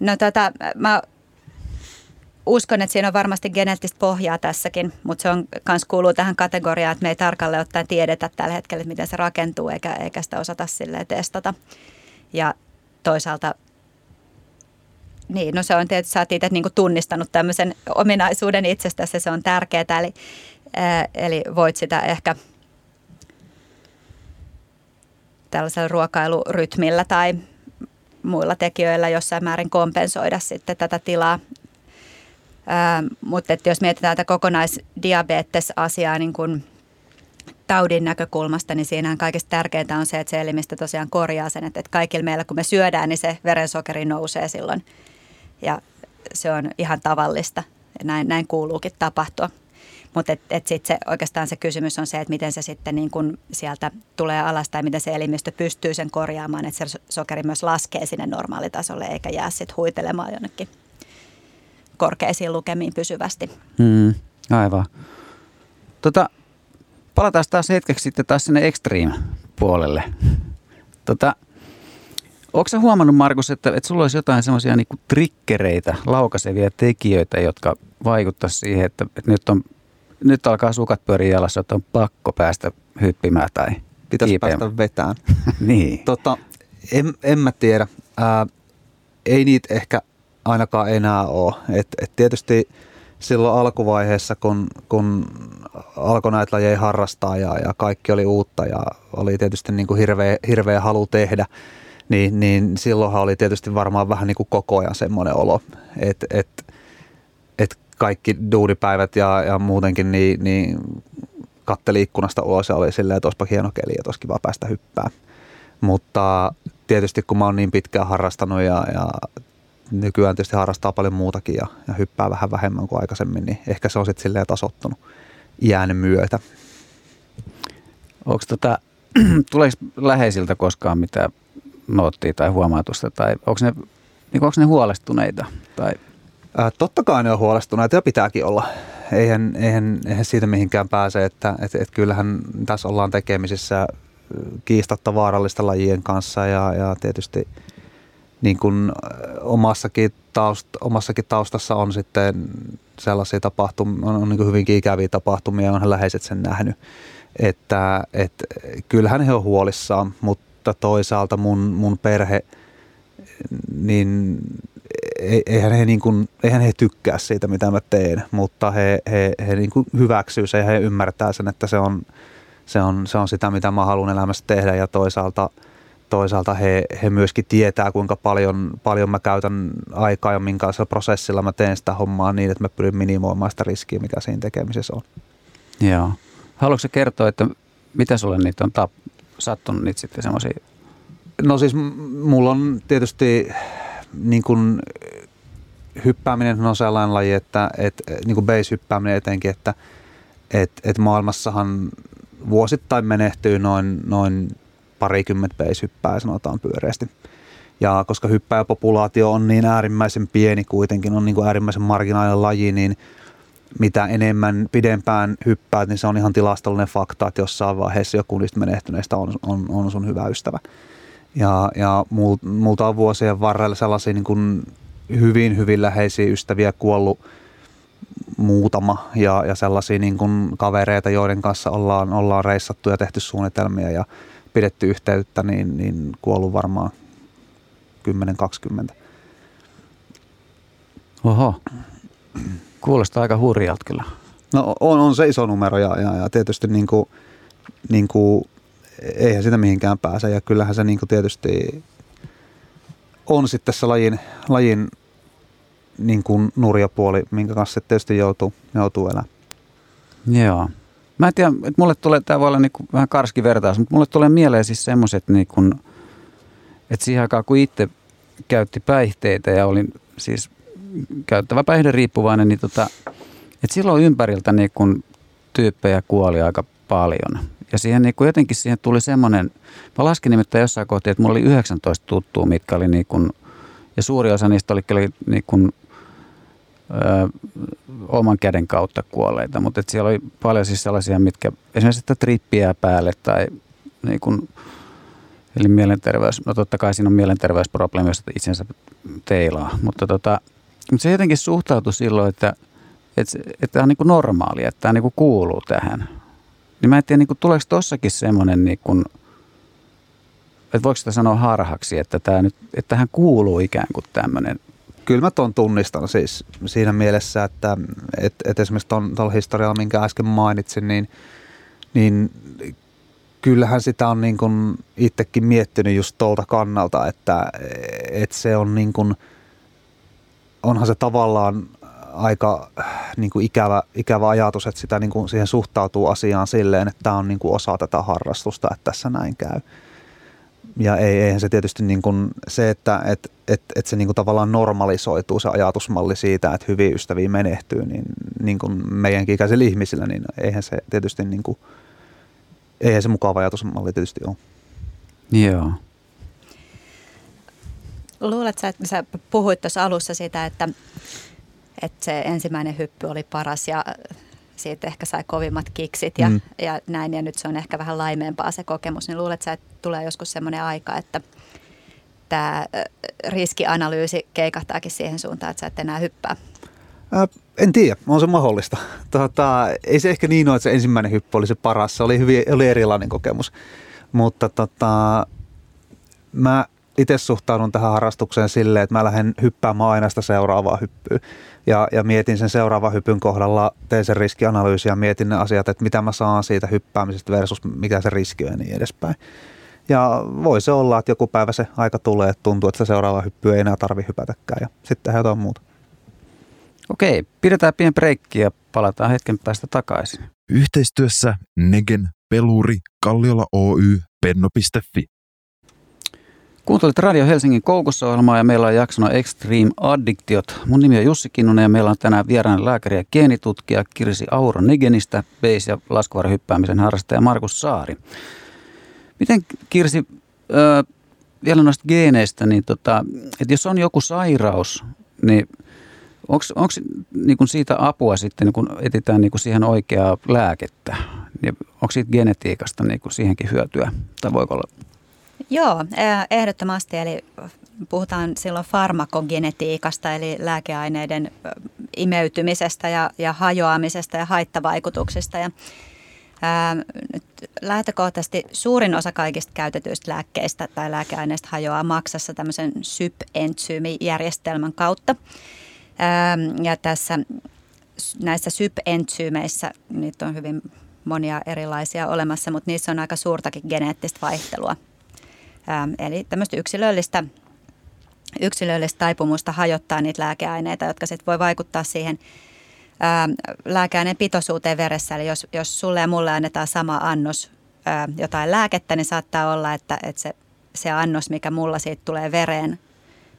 No tota, mä uskon, että siinä on varmasti geneettistä pohjaa tässäkin, mutta se on myös kuuluu tähän kategoriaan, että me ei tarkalleen ottaen tiedetä tällä hetkellä, että miten se rakentuu, eikä, eikä sitä osata silleen testata. Ja toisaalta, niin, no se on tietysti, sä oot itse niin tunnistanut tämmöisen ominaisuuden itsestäsi, se on tärkeää, eli, ää, eli voit sitä ehkä tällaisella ruokailurytmillä tai muilla tekijöillä jossain määrin kompensoida sitten tätä tilaa. Ää, mutta että jos mietitään tätä kokonaisdiabetes-asiaa niin kun taudin näkökulmasta, niin siinähän kaikista tärkeintä on se, että se elimistö tosiaan korjaa sen, että, että kaikilla meillä kun me syödään, niin se verensokeri nousee silloin. Ja se on ihan tavallista näin, näin kuuluukin tapahtua. Mutta et, et sit se, oikeastaan se kysymys on se, että miten se sitten niin kun sieltä tulee alas tai miten se elimistö pystyy sen korjaamaan, että se sokeri myös laskee sinne normaalitasolle eikä jää sitten huitelemaan jonnekin korkeisiin lukemiin pysyvästi. mm, aivan. Tota, palataan taas hetkeksi sitten taas sinne extreme-puolelle. Tota, Onko sä huomannut, Markus, että, että sulla olisi jotain semmoisia niinku trikkereitä, laukaisevia tekijöitä, jotka vaikuttaisi siihen, että, että nyt, on, nyt alkaa sukat pyöriä jalassa, että on pakko päästä hyppimään tai Pitäisi kiipeämään. päästä vetään. niin. Tota, en, en mä tiedä. Ää, ei niitä ehkä ainakaan enää ole. Et, et tietysti silloin alkuvaiheessa, kun, kun alkoi näitä lajeja harrastaa ja, ja kaikki oli uutta ja oli tietysti niin kuin hirveä, hirveä halu tehdä, niin, niin silloinhan oli tietysti varmaan vähän niin kuin koko ajan semmoinen olo, että et, et kaikki duunipäivät ja, ja muutenkin niin, niin katteli ikkunasta ulos ja oli silleen, että olisipa hieno keli, että olisi kiva päästä hyppää. Mutta tietysti kun mä oon niin pitkään harrastanut ja, ja nykyään tietysti harrastaa paljon muutakin ja, ja hyppää vähän vähemmän kuin aikaisemmin, niin ehkä se on sitten silleen tasottunut iän myötä. Onko tota, tuleeko läheisiltä koskaan mitään noottia tai huomautusta tai onko ne, niin onko ne huolestuneita? Tai... Ää, totta kai ne on huolestuneita ja pitääkin olla. Eihän, eihän, eihän siitä mihinkään pääse, että et, et kyllähän tässä ollaan tekemisissä kiistatta vaarallista lajien kanssa ja, ja tietysti niin kuin omassakin, taust, omassakin taustassa on sitten sellaisia tapahtumia, on, on niin hyvinkin ikäviä tapahtumia, onhan läheiset sen nähnyt. että, että kyllähän he on huolissaan, mutta toisaalta mun, mun perhe, niin e, eihän he, niin kuin, eihän he tykkää siitä, mitä mä teen, mutta he, he, he niin kuin hyväksyy sen ja he ymmärtää sen, että se on, se on, se on sitä, mitä mä haluan elämässä tehdä ja toisaalta, toisaalta he, he myöskin tietää, kuinka paljon, paljon mä käytän aikaa ja minkälaisella prosessilla mä teen sitä hommaa niin, että mä pyrin minimoimaan sitä riskiä, mikä siinä tekemisessä on. Joo. Haluatko kertoa, että mitä sulle niitä on tap- sattunut niitä sitten semmoisia? No siis mulla on tietysti niin kuin hyppääminen on sellainen laji, että, että niin kuin base-hyppääminen etenkin, että, että, että maailmassahan vuosittain menehtyy noin, noin parikymmentä base-hyppää, sanotaan pyöreästi. Ja koska hyppäjäpopulaatio on niin äärimmäisen pieni kuitenkin, on niin kuin äärimmäisen marginaalinen laji, niin mitä enemmän pidempään hyppäät, niin se on ihan tilastollinen fakta, että jossain vaiheessa joku niistä menehtyneistä on, on, on sun hyvä ystävä. Ja, ja multa on vuosien varrella sellaisia niin kuin hyvin, hyvin läheisiä ystäviä kuollut muutama ja, ja sellaisia niin kuin kavereita, joiden kanssa ollaan, ollaan reissattu ja tehty suunnitelmia ja pidetty yhteyttä, niin, niin kuollut varmaan 10-20. Oho, kuulostaa aika hurjalta kyllä. No on, on se iso numero ja, ja, ja tietysti niin kuin, niin kuin, eihän sitä mihinkään pääse ja kyllähän se niin kuin tietysti on sitten tässä lajin, lajin niin kuin nurjapuoli, minkä kanssa tietysti joutuu, joutuu elämään. Joo. Mä en tiedä, että mulle tulee, tämä voi olla niin kuin vähän karski vertaus, mutta mulle tulee mieleen siis semmoiset, niin kuin, että siihen aikaan kun itse käytti päihteitä ja olin siis käyttävä päihderiippuvainen, niin tota, että silloin ympäriltä niin kuin tyyppejä kuoli aika paljon. Ja siihen niin kuin jotenkin siihen tuli semmoinen, mä laskin nimittäin jossain kohti, että mulla oli 19 tuttua, mitkä oli niin kuin, ja suuri osa niistä oli kyllä niin kuin ö, oman käden kautta kuolleita, mutta et siellä oli paljon siis sellaisia, mitkä esimerkiksi sitä trippiä päälle tai niin kuin, eli mielenterveys, no totta kai siinä on mielenterveysprobleemi, jos itsensä teilaa, mutta, tota, mutta se jotenkin suhtautui silloin, että, että, että tämä on niin kuin normaalia, että tämä niin kuin kuuluu tähän. Niin mä en tiedä, niin kuin, tuleeko tossakin semmoinen, niin kuin, että voiko sitä sanoa harhaksi, että, tämä nyt, että tähän kuuluu ikään kuin tämmöinen kyllä mä tuon tunnistan siis siinä mielessä, että et, et esimerkiksi tuolla historialla, minkä äsken mainitsin, niin, niin kyllähän sitä on niin kuin itsekin miettinyt just tuolta kannalta, että, että se on niin kuin, onhan se tavallaan aika niin kuin ikävä, ikävä ajatus, että sitä niin kuin siihen suhtautuu asiaan silleen, että tämä on niin kuin osa tätä harrastusta, että tässä näin käy ja ei, eihän se tietysti niin kuin se, että et, et, et se niin kuin tavallaan normalisoituu se ajatusmalli siitä, että hyviä ystäviä menehtyy, niin, niin kuin meidänkin ikäisillä ihmisillä, niin eihän se tietysti niin kuin, eihän se mukava ajatusmalli tietysti ole. Joo. Luuletko, että sä puhuit tuossa alussa sitä, että, että se ensimmäinen hyppy oli paras ja siitä ehkä sai kovimmat kiksit ja, mm. ja näin, ja nyt se on ehkä vähän laimeempaa se kokemus, niin luulet sä, että tulee joskus semmoinen aika, että tämä riskianalyysi keikahtaakin siihen suuntaan, että sä et enää hyppää? Ää, en tiedä, on se mahdollista. Tota, ei se ehkä niin ole, että se ensimmäinen hyppy oli se paras, se oli, hyvin, oli erilainen kokemus. Mutta tota, mä itse suhtaudun tähän harrastukseen silleen, että mä lähden hyppäämään aina sitä seuraavaa hyppyä. Ja, ja mietin sen seuraavan hypyn kohdalla, teen sen riskianalyysin ja mietin ne asiat, että mitä mä saan siitä hyppäämisestä versus mikä se riski on ja niin edespäin. Ja voi se olla, että joku päivä se aika tulee, että tuntuu, että se seuraava hyppy ei enää tarvi hypätäkään ja sitten tehdään jotain muuta. Okei, pidetään pieni breikki ja palataan hetken päästä takaisin. Yhteistyössä Negen, Peluri, Kalliola Oy, Penno.fi. Kuuntelit Radio Helsingin koukussa ohjelmaa ja meillä on jaksona Extreme Addictiot. Mun nimi on Jussi Kinnunen ja meillä on tänään vieraan lääkäri ja geenitutkija Kirsi Auro Nigenistä, base- ja laskuvarhyppäämisen harrastaja Markus Saari. Miten Kirsi, äh, vielä noista geeneistä, niin tota, että jos on joku sairaus, niin onko niin siitä apua sitten, niin kun etsitään niin siihen oikeaa lääkettä? Niin onko siitä genetiikasta niin siihenkin hyötyä? Tai voiko olla Joo, ehdottomasti. Eli puhutaan silloin farmakogenetiikasta, eli lääkeaineiden imeytymisestä ja, ja hajoamisesta ja haittavaikutuksista. Ja, Ää, nyt lähtökohtaisesti suurin osa kaikista käytetyistä lääkkeistä tai lääkeaineista hajoaa maksassa tämmöisen SYP-entsyymijärjestelmän kautta. Ää, ja tässä näissä SYP-entsyymeissä, niitä on hyvin monia erilaisia olemassa, mutta niissä on aika suurtakin geneettistä vaihtelua. Ää, eli tämmöistä yksilöllistä, yksilöllistä taipumusta hajottaa niitä lääkeaineita, jotka sitten voi vaikuttaa siihen ää, lääkeaineen pitoisuuteen veressä. Eli jos, jos sulle ja mulle annetaan sama annos ää, jotain lääkettä, niin saattaa olla, että, että se, se annos, mikä mulla siitä tulee vereen,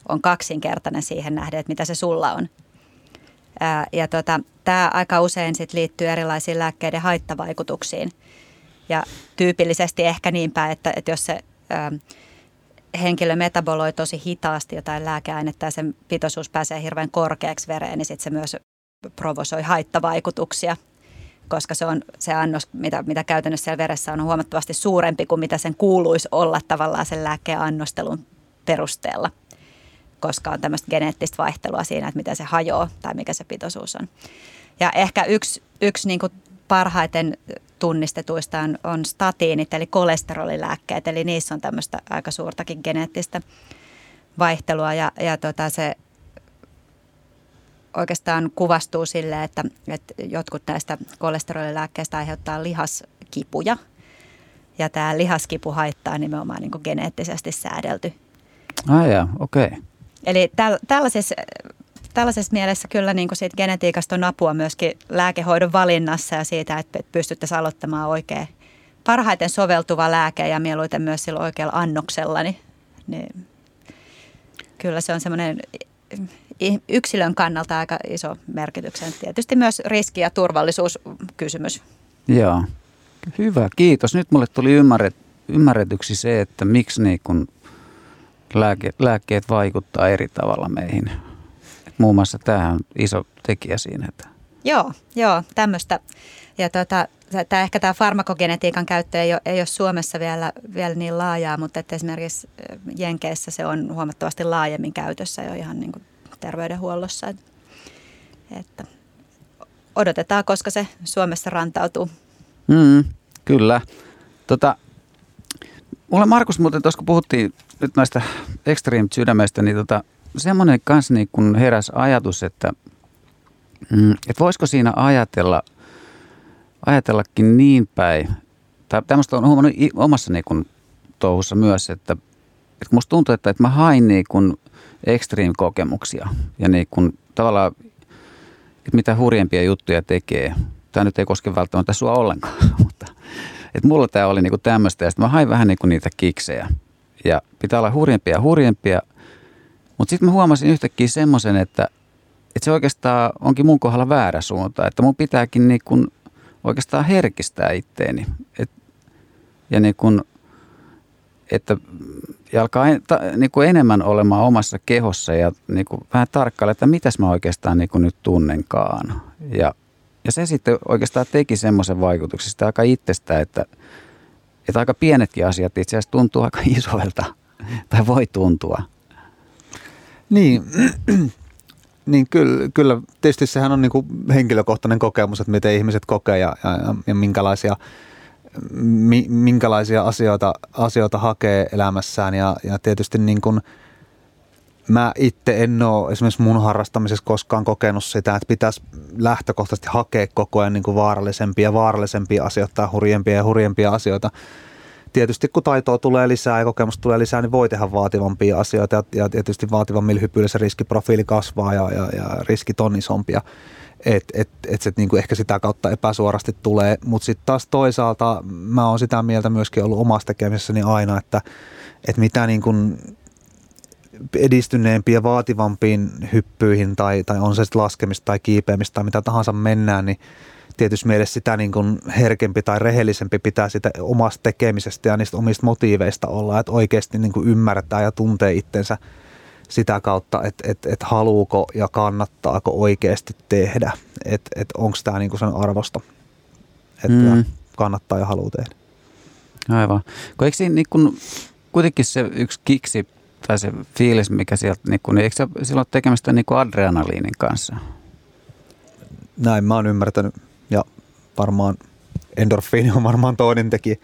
on kaksinkertainen siihen nähden, että mitä se sulla on. Ää, ja tota, tämä aika usein sit liittyy erilaisiin lääkkeiden haittavaikutuksiin. Ja tyypillisesti ehkä niin päin, että, että jos se henkilö metaboloi tosi hitaasti jotain lääkeainetta ja sen pitoisuus pääsee hirveän korkeaksi vereen, niin sitten se myös provosoi haittavaikutuksia, koska se on se annos, mitä, mitä käytännössä siellä veressä on, huomattavasti suurempi kuin mitä sen kuuluisi olla tavallaan sen lääkkeen annostelun perusteella koska on tämmöistä geneettistä vaihtelua siinä, että miten se hajoaa tai mikä se pitoisuus on. Ja ehkä yksi, yksi niin kuin parhaiten tunnistetuista on, on statiinit, eli kolesterolilääkkeet, eli niissä on tämmöistä aika suurtakin geneettistä vaihtelua ja, ja tota se oikeastaan kuvastuu sille, että, että jotkut näistä kolesterolilääkkeistä aiheuttaa lihaskipuja. Ja tämä lihaskipu haittaa nimenomaan niin geneettisesti säädelty. Ah jaa, okei. Okay. Eli täl, tällaisessa, tällaisessa mielessä kyllä niin kuin siitä genetiikasta on apua myöskin lääkehoidon valinnassa ja siitä, että pystyttäisiin aloittamaan oikein parhaiten soveltuva lääke ja mieluiten myös sillä oikealla annoksella, niin, niin kyllä se on semmoinen yksilön kannalta aika iso merkityksen. Tietysti myös riski- ja turvallisuuskysymys. Joo, hyvä, kiitos. Nyt mulle tuli ymmärret, ymmärretyksi se, että miksi niin kun lääke, lääkkeet vaikuttaa eri tavalla meihin. Muun muassa tämä on iso tekijä siinä. Että. Joo, joo, tämmöistä. Ja tota, tämä, ehkä tämä farmakogenetiikan käyttö ei ole, ei ole Suomessa vielä, vielä niin laajaa, mutta että esimerkiksi Jenkeissä se on huomattavasti laajemmin käytössä jo ihan niin kuin terveydenhuollossa. Että odotetaan, koska se Suomessa rantautuu. Mm, kyllä. Tota, mulle Markus muuten tuossa kun puhuttiin nyt näistä extreme sydämeistä, niin tota, semmoinen kanssa niin kun heräs ajatus, että, mm, että voisiko siinä ajatella, ajatellakin niin päin, tai tämmöistä on huomannut omassa niin kun, touhussa myös, että, että musta tuntuu, että, että mä hain niin kun extreme-kokemuksia ja niin kun, tavallaan, että mitä hurjempia juttuja tekee. Tämä nyt ei koske välttämättä sua ollenkaan, mutta että mulla tämä oli niinku tämmöistä ja sitten mä hain vähän niinku niitä kiksejä – ja pitää olla hurjempia ja hurjempia. Mutta sitten mä huomasin yhtäkkiä semmoisen, että, että se oikeastaan onkin mun kohdalla väärä suunta. Että mun pitääkin niin kun oikeastaan herkistää itteeni. Et, ja niin kun, että ja alkaa en, ta, niin kuin enemmän olemaan omassa kehossa ja niin kuin vähän tarkkailla, että mitäs mä oikeastaan niin nyt tunnenkaan. Ja, ja se sitten oikeastaan teki semmoisen vaikutuksen sitä aika itsestä, että – että aika pienetkin asiat itse asiassa tuntuu aika isoilta, tai voi tuntua. Niin, niin kyllä, kyllä, tietysti sehän on niin kuin henkilökohtainen kokemus, että miten ihmiset kokee ja, ja, ja minkälaisia, mi, minkälaisia asioita, asioita hakee elämässään ja, ja tietysti niin kuin – mä itse en ole esimerkiksi mun harrastamisessa koskaan kokenut sitä, että pitäisi lähtökohtaisesti hakea koko ajan niin kuin vaarallisempia ja vaarallisempia asioita tai hurjempia ja hurjempia asioita. Tietysti kun taitoa tulee lisää ja kokemusta tulee lisää, niin voi tehdä vaativampia asioita ja, tietysti vaativammilla hypyillä se riskiprofiili kasvaa ja, ja, ja riskit on isompia. Että et, et se niin kuin ehkä sitä kautta epäsuorasti tulee, mutta sitten taas toisaalta mä oon sitä mieltä myöskin ollut omassa tekemisessäni aina, että, että mitä niin kuin edistyneempiin ja vaativampiin hyppyihin tai, tai on se sitten laskemista tai kiipeämistä tai mitä tahansa mennään, niin tietysti mielessä sitä niin kuin herkempi tai rehellisempi pitää sitä omasta tekemisestä ja niistä omista motiiveista olla, että oikeasti niin kuin ymmärtää ja tuntee itsensä sitä kautta, että että että haluuko ja kannattaako oikeasti tehdä, että että onko tämä niin kuin sen arvosta, että mm. kannattaa ja haluaa tehdä. Aivan. Kun eikö niin kun, kuitenkin se yksi kiksi tai se fiilis, mikä sieltä, niin kun, eikö se silloin tekemistä niin kuin adrenaliinin kanssa? Näin mä oon ymmärtänyt varmaan endorfiini on varmaan toinen tekijä.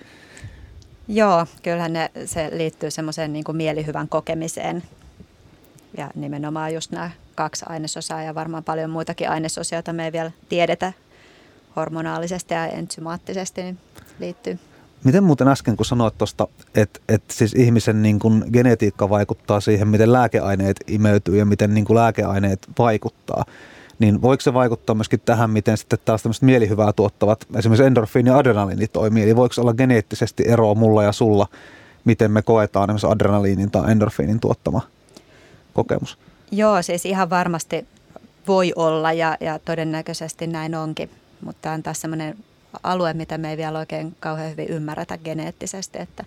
Joo, kyllähän ne, se liittyy semmoiseen niin mielihyvän kokemiseen. Ja nimenomaan just nämä kaksi ainesosaa ja varmaan paljon muitakin ainesosia, joita me ei vielä tiedetä hormonaalisesti ja ensymaattisesti niin liittyy. Miten muuten äsken, kun sanoit tuosta, että, että siis ihmisen niin kuin genetiikka vaikuttaa siihen, miten lääkeaineet imeytyy ja miten niin kuin lääkeaineet vaikuttaa, niin voiko se vaikuttaa myöskin tähän, miten sitten taas tämmöiset mielihyvää tuottavat, esimerkiksi endorfiini ja adrenaliini toimii, eli voiko olla geneettisesti eroa mulla ja sulla, miten me koetaan esimerkiksi adrenaliinin tai endorfiinin tuottama kokemus? Joo, siis ihan varmasti voi olla ja, ja todennäköisesti näin onkin, mutta tämä on taas semmoinen alue, mitä me ei vielä oikein kauhean hyvin ymmärretä geneettisesti, että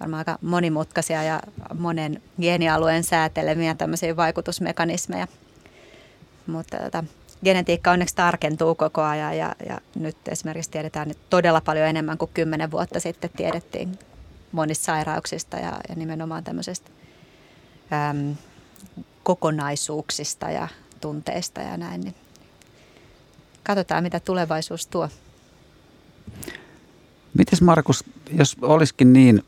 varmaan aika monimutkaisia ja monen geenialueen säätelemiä tämmöisiä vaikutusmekanismeja. Mutta tota, genetiikka onneksi tarkentuu koko ajan ja, ja nyt esimerkiksi tiedetään nyt todella paljon enemmän kuin kymmenen vuotta sitten tiedettiin monista sairauksista ja, ja nimenomaan tämmöisestä äm, kokonaisuuksista ja tunteista ja näin. Niin katsotaan, mitä tulevaisuus tuo. Mites Markus, jos olisikin niin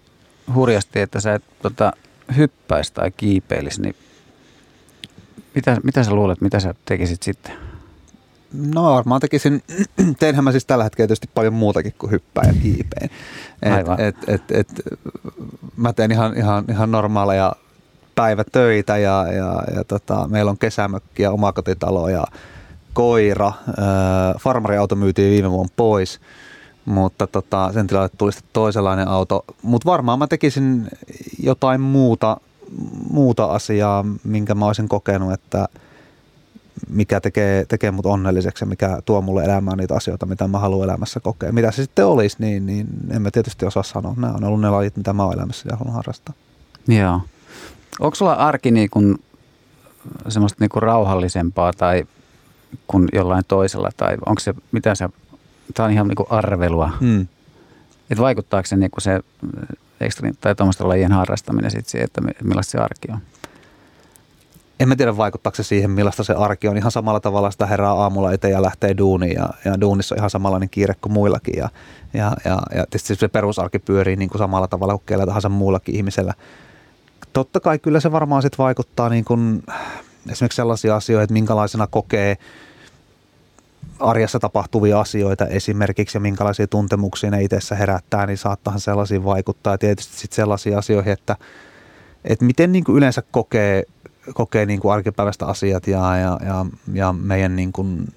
hurjasti, että sä et tota, hyppäisi tai kiipeilisi, niin mitä, mitä sä luulet, mitä sä tekisit sitten? No varmaan tekisin, teenhän mä siis tällä hetkellä tietysti paljon muutakin kuin hyppää ja kiipeen. Et, et, et, et, mä teen ihan, ihan, ihan normaaleja päivätöitä ja, ja, ja tota, meillä on kesämökki ja omakotitalo ja koira. farmariauto myytiin viime vuonna pois, mutta tota, sen tilalle tuli sitten toisenlainen auto. Mutta varmaan mä tekisin jotain muuta, muuta asiaa, minkä mä olisin kokenut, että mikä tekee, tekee mut onnelliseksi ja mikä tuo mulle elämään niitä asioita, mitä mä haluan elämässä kokea. Mitä se sitten olisi, niin, niin en mä tietysti osaa sanoa. Nämä on ollut ne lajit, mitä mä oon elämässä ja haluan harrastaa. Joo. Onko sulla arki niin kuin semmoista niin kuin rauhallisempaa tai kuin jollain toisella? Tai onko se, mitä se, tämä on ihan niin kuin arvelua. Mm. Että vaikuttaako se, niin kuin se ekstrin, tai tuommoisten lajien harrastaminen sitten siihen, että millaista se arki on? En mä tiedä vaikuttaako se siihen, millaista se arki on. Ihan samalla tavalla sitä herää aamulla eteen ja lähtee duuniin ja, ja duunissa on ihan samanlainen kiire kuin muillakin. Ja, ja, ja, ja tietysti se perusarki pyörii niin kuin samalla tavalla kuin kellä tahansa muullakin ihmisellä totta kai kyllä se varmaan sitten vaikuttaa niin kuin esimerkiksi sellaisia asioita, että minkälaisena kokee arjessa tapahtuvia asioita esimerkiksi ja minkälaisia tuntemuksia ne itsessä herättää, niin saattahan sellaisiin vaikuttaa. Ja tietysti sitten sellaisiin asioihin, että, että miten niin kuin yleensä kokee, kokee niin kuin arkipäiväistä asiat ja, ja, ja, ja meidän niin kuin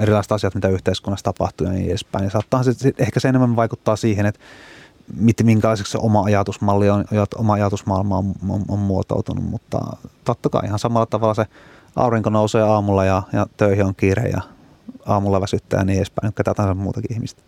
erilaiset asiat, mitä yhteiskunnassa tapahtuu ja niin edespäin. Ja saattaa se, ehkä se enemmän vaikuttaa siihen, että minkälaiseksi se oma ajatusmalli on, oma ajatusmaailma on, on, on muotoutunut, mutta totta kai ihan samalla tavalla se aurinko nousee aamulla ja, ja töihin on kiire ja aamulla väsyttää ja niin edespäin, ketä tahansa muutakin ihmistä.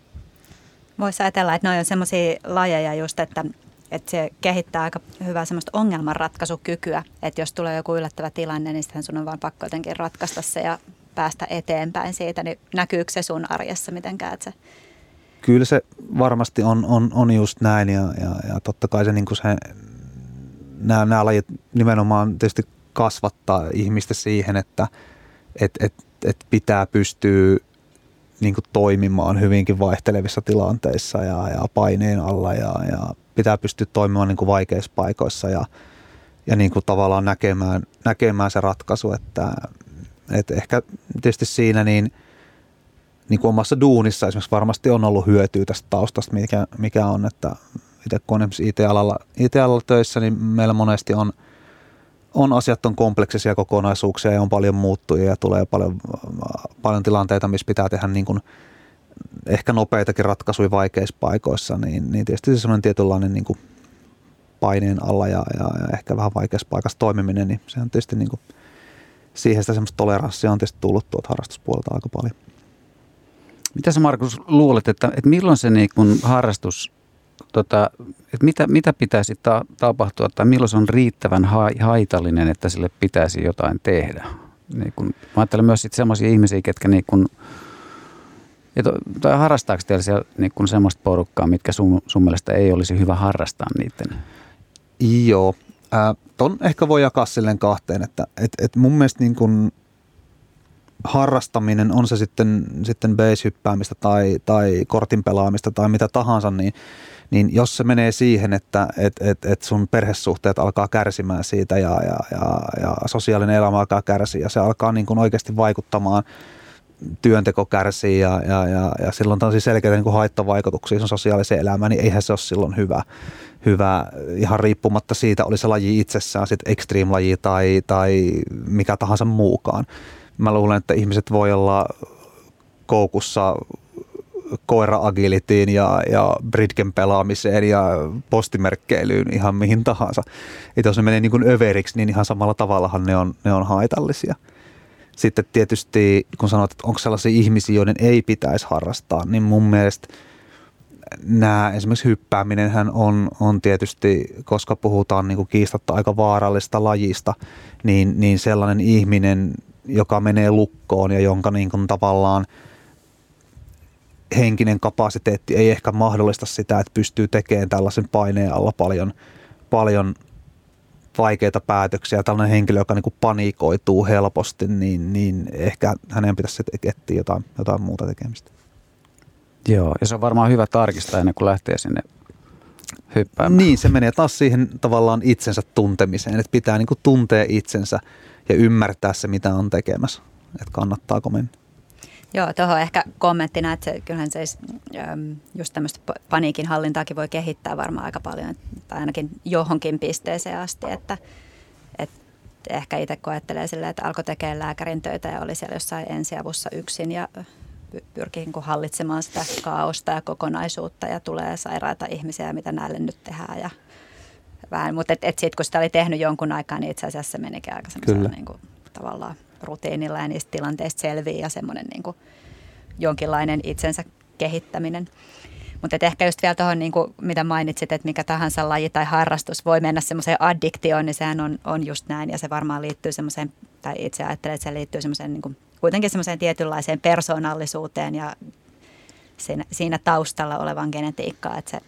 Voisi ajatella, että ne on sellaisia lajeja just, että, että se kehittää aika hyvää semmoista ongelmanratkaisukykyä, että jos tulee joku yllättävä tilanne, niin sitten sun on vaan pakko jotenkin ratkaista se ja päästä eteenpäin siitä, niin näkyykö se sun arjessa mitenkään, että se Kyllä se varmasti on, on, on just näin ja, ja, ja totta kai se, niin kuin se nämä, nämä lajit nimenomaan tietysti kasvattaa ihmistä siihen, että et, et, et pitää pystyä niin kuin toimimaan hyvinkin vaihtelevissa tilanteissa ja, ja paineen alla ja, ja pitää pystyä toimimaan niin kuin vaikeissa paikoissa ja, ja niin kuin tavallaan näkemään, näkemään se ratkaisu, että, että ehkä tietysti siinä niin – niin kuin omassa duunissa esimerkiksi varmasti on ollut hyötyä tästä taustasta, mikä, mikä on, että itse kun on IT-alalla, IT-alalla töissä, niin meillä monesti on, on asiat on kompleksisia kokonaisuuksia ja on paljon muuttuja ja tulee paljon, paljon tilanteita, missä pitää tehdä niin kuin ehkä nopeitakin ratkaisuja vaikeissa paikoissa, niin, niin tietysti se semmoinen tietynlainen niin kuin paineen alla ja, ja, ja ehkä vähän vaikeassa paikassa toimiminen, niin se on tietysti niin kuin, siihen sitä semmoista toleranssia on tietysti tullut tuolta harrastuspuolelta aika paljon. Mitä sä Markus luulet, että, että milloin se niin kun harrastus, tota, että mitä, mitä pitäisi ta- tapahtua tai milloin se on riittävän ha- haitallinen, että sille pitäisi jotain tehdä? Niin kun, mä ajattelen myös sellaisia ihmisiä, ketkä niin kun, to, tai harrastaako teillä siellä niin kun semmoista porukkaa, mitkä sun, sun mielestä ei olisi hyvä harrastaa niiden? Joo, äh, ton ehkä voi jakaa silleen kahteen, että et, et mun mielestä niin kun harrastaminen, on se sitten, sitten base-hyppäämistä tai, tai kortin pelaamista tai mitä tahansa, niin, niin jos se menee siihen, että et, et, et sun perhesuhteet alkaa kärsimään siitä ja, ja, ja, ja sosiaalinen elämä alkaa kärsiä ja se alkaa niin kuin oikeasti vaikuttamaan työnteko kärsii ja, ja, ja, ja silloin on selkeitä niin kuin haittavaikutuksia sosiaaliseen elämään, niin eihän se ole silloin hyvä, hyvä ihan riippumatta siitä, oli se laji itsessään sitten extreme-laji tai, tai mikä tahansa muukaan. Mä luulen, että ihmiset voi olla koukussa koira-agilitiin ja, ja bridgen pelaamiseen ja postimerkkeilyyn ihan mihin tahansa. Että jos ne menee niin kuin överiksi, niin ihan samalla tavallahan ne on, ne on haitallisia. Sitten tietysti, kun sanot, että onko sellaisia ihmisiä, joiden ei pitäisi harrastaa, niin mun mielestä nämä esimerkiksi hyppääminen on, on tietysti, koska puhutaan niin kuin kiistatta aika vaarallista lajista, niin, niin sellainen ihminen, joka menee lukkoon ja jonka niin kuin tavallaan henkinen kapasiteetti ei ehkä mahdollista sitä, että pystyy tekemään tällaisen paineen alla paljon, paljon vaikeita päätöksiä. Tällainen henkilö, joka niin panikoituu helposti, niin, niin ehkä hänen pitäisi etsiä jotain, jotain muuta tekemistä. Joo, ja se on varmaan hyvä tarkistaa ennen kuin lähtee sinne hyppäämään. Niin, se menee taas siihen tavallaan itsensä tuntemiseen, että pitää niin kuin tuntea itsensä ja ymmärtää se, mitä on tekemässä, että kannattaako mennä. Joo, tuohon ehkä kommenttina, että kyllähän se just tämmöistä paniikin hallintaakin voi kehittää varmaan aika paljon, tai ainakin johonkin pisteeseen asti, että, että ehkä itse koettelee silleen, että alkoi tekemään lääkärin töitä ja oli siellä jossain ensiavussa yksin ja pyrkii niin hallitsemaan sitä kaaosta ja kokonaisuutta ja tulee sairaita ihmisiä, mitä näille nyt tehdään ja vähän, mutta et, et sitten kun sitä oli tehnyt jonkun aikaa, niin itse asiassa se menikin aika semmoisella niin kuin, tavallaan rutiinilla ja niistä tilanteista selviää ja semmoinen niin kuin, jonkinlainen itsensä kehittäminen. Mutta ehkä just vielä tuohon, niin mitä mainitsit, että mikä tahansa laji tai harrastus voi mennä semmoiseen addiktioon, niin sehän on, on just näin. Ja se varmaan liittyy semmoiseen, tai itse ajattelen, että se liittyy semmoiseen niin kuitenkin semmoiseen tietynlaiseen persoonallisuuteen ja siinä, siinä taustalla olevan genetiikkaan, että se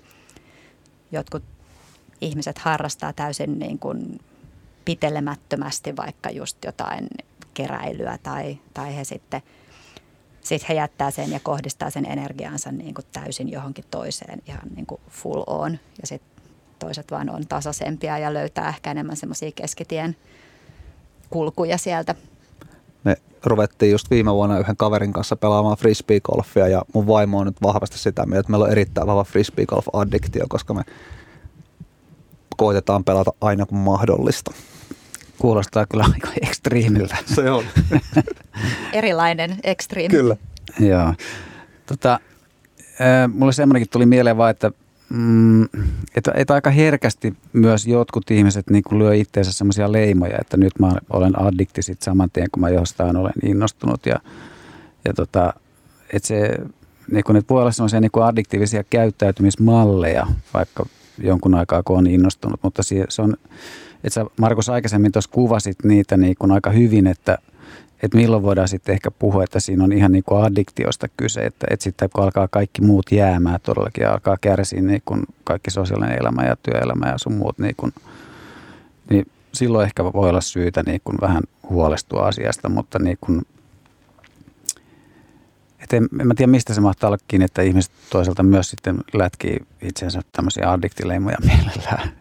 jotkut ihmiset harrastaa täysin niin kuin pitelemättömästi vaikka just jotain keräilyä tai, tai he sitten sit he jättää sen ja kohdistaa sen energiaansa niin kuin täysin johonkin toiseen ihan niin kuin full on ja sitten toiset vaan on tasaisempia ja löytää ehkä enemmän semmoisia keskitien kulkuja sieltä me ruvettiin just viime vuonna yhden kaverin kanssa pelaamaan frisbee-golfia ja mun vaimo on nyt vahvasti sitä mieltä, että meillä on erittäin vahva frisbee-golf-addiktio, koska me koitetaan pelata aina kun mahdollista. Kuulostaa kyllä aika ekstriimiltä. Se on. Erilainen ekstriimi. Kyllä. Joo. Tota, mulle semmoinenkin tuli mieleen vaan, että mm, että, että aika herkästi myös jotkut ihmiset niin kuin lyö itseensä semmoisia leimoja, että nyt mä olen addikti sit saman tien, kun mä jostain olen innostunut. Ja, ja tota, että se, niin kuin, että voi olla semmoisia niin addiktiivisia käyttäytymismalleja, vaikka jonkun aikaa, kun on innostunut. Mutta se, se on, että sä Markus aikaisemmin tuossa kuvasit niitä niin kuin aika hyvin, että – että milloin voidaan sitten ehkä puhua, että siinä on ihan niin kuin addiktiosta kyse, että, että sitten kun alkaa kaikki muut jäämään todellakin ja alkaa kärsiä niin kuin kaikki sosiaalinen elämä ja työelämä ja sun muut, niin, kuin, niin silloin ehkä voi olla syytä niin kuin vähän huolestua asiasta, mutta niin kuin, et en, en mä tiedä, mistä se mahtaa olla kiinni, että ihmiset toisaalta myös sitten lätkii itseensä tämmöisiä addiktileimoja mielellään.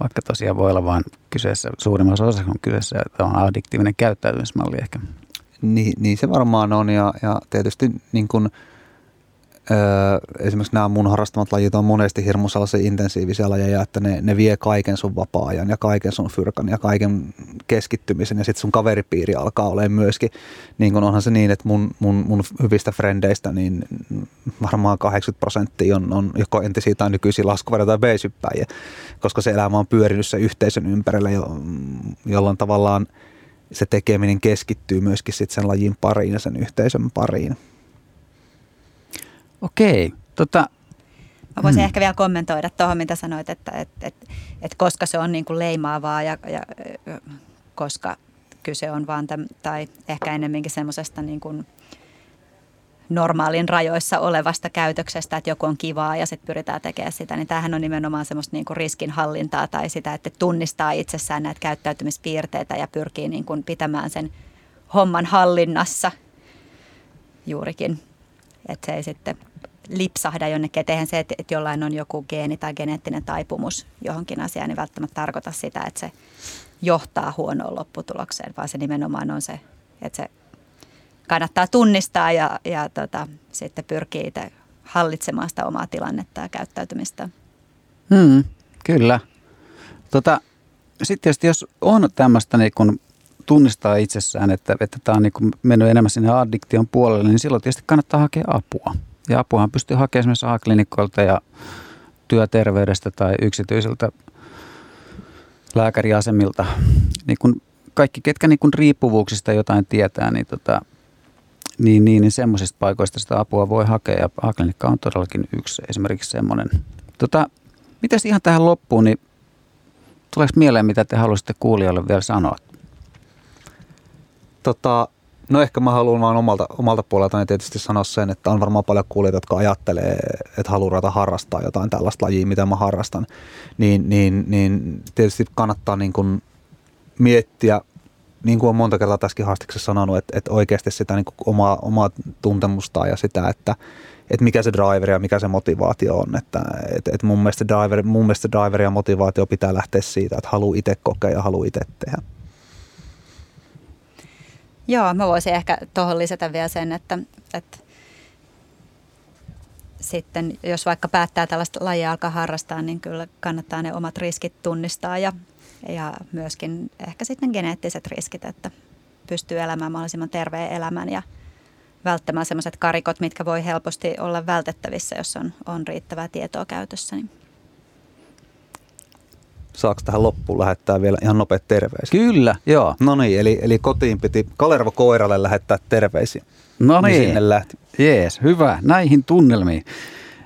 Vaikka tosiaan voi olla vain kyseessä, suurimmassa osassa on kyseessä, että on addiktiivinen käyttäytymismalli ehkä. Niin, niin se varmaan on ja, ja tietysti niin kuin – Öö, esimerkiksi nämä mun harrastamat lajit on monesti hirmu sellaisia intensiivisiä lajeja, että ne, ne vie kaiken sun vapaa-ajan ja kaiken sun fyrkan ja kaiken keskittymisen ja sitten sun kaveripiiri alkaa olemaan myöskin, niin kun onhan se niin, että mun, mun, mun hyvistä frendeistä niin varmaan 80 prosenttia on, on joko entisiä tai nykyisiä laskuvarja tai beisyppäjiä, koska se elämä on pyörinyt se yhteisön ympärillä, jo, jolloin tavallaan se tekeminen keskittyy myöskin sitten sen lajin pariin ja sen yhteisön pariin. Okei. Tota, Mä voisin hmm. ehkä vielä kommentoida tuohon, mitä sanoit, että, että, että, että koska se on niin kuin leimaavaa ja, ja koska kyse on vaan, tämän, tai ehkä ennemminkin semmoisesta niin kuin normaalin rajoissa olevasta käytöksestä, että joku on kivaa ja sitten pyritään tekemään sitä, niin tämähän on nimenomaan semmoista niin kuin riskinhallintaa tai sitä, että tunnistaa itsessään näitä käyttäytymispiirteitä ja pyrkii niin kuin pitämään sen homman hallinnassa juurikin. Että se ei sitten lipsahda jonnekin, että eihän se, että, että jollain on joku geeni tai geneettinen taipumus johonkin asiaan, niin välttämättä tarkoita sitä, että se johtaa huonoon lopputulokseen, vaan se nimenomaan on se, että se kannattaa tunnistaa ja, ja tota, sitten pyrkii itse hallitsemaan sitä omaa tilannetta ja käyttäytymistä. Hmm, kyllä. Tota, sitten tietysti jos on tämmöistä niin kun tunnistaa itsessään, että, että tämä on niin kun mennyt enemmän sinne addiktion puolelle, niin silloin tietysti kannattaa hakea apua. Ja apuahan pystyy hakemaan esimerkiksi A-klinikoilta ja työterveydestä tai yksityisiltä lääkäriasemilta. Niin kun kaikki, ketkä niin kun riippuvuuksista jotain tietää, niin, tota, niin, niin, niin semmoisista paikoista sitä apua voi hakea. Ja A-klinikka on todellakin yksi esimerkiksi semmoinen. Tota, mitäs ihan tähän loppuun, niin tuleeko mieleen, mitä te haluaisitte kuulijoille vielä sanoa? Tota, No ehkä mä haluan vaan omalta, omalta puoleltani tietysti sanoa sen, että on varmaan paljon kuulijoita, jotka ajattelee, että haluaa harrastaa jotain tällaista lajia, mitä mä harrastan. Niin, niin, niin tietysti kannattaa niin kuin miettiä, niin kuin on monta kertaa tässäkin haastiksessa sanonut, että, että oikeasti sitä niin kuin omaa, omaa tuntemusta ja sitä, että, että mikä se driver ja mikä se motivaatio on. Että, että, että mun, mielestä driver, mun mielestä driver ja motivaatio pitää lähteä siitä, että haluaa itse kokea ja haluaa itse tehdä. Joo, mä voisin ehkä tuohon lisätä vielä sen, että, että sitten jos vaikka päättää tällaista lajia alkaa harrastaa, niin kyllä kannattaa ne omat riskit tunnistaa ja, ja myöskin ehkä sitten geneettiset riskit, että pystyy elämään mahdollisimman terveen elämän ja välttämään sellaiset karikot, mitkä voi helposti olla vältettävissä, jos on, on riittävää tietoa käytössä. Niin saako tähän loppuun lähettää vielä ihan nopeat terveiset? Kyllä, joo. No niin, eli, eli kotiin piti Kalervo Koiralle lähettää terveisiä. No niin. niin. Sinne lähti. Jees, hyvä. Näihin tunnelmiin.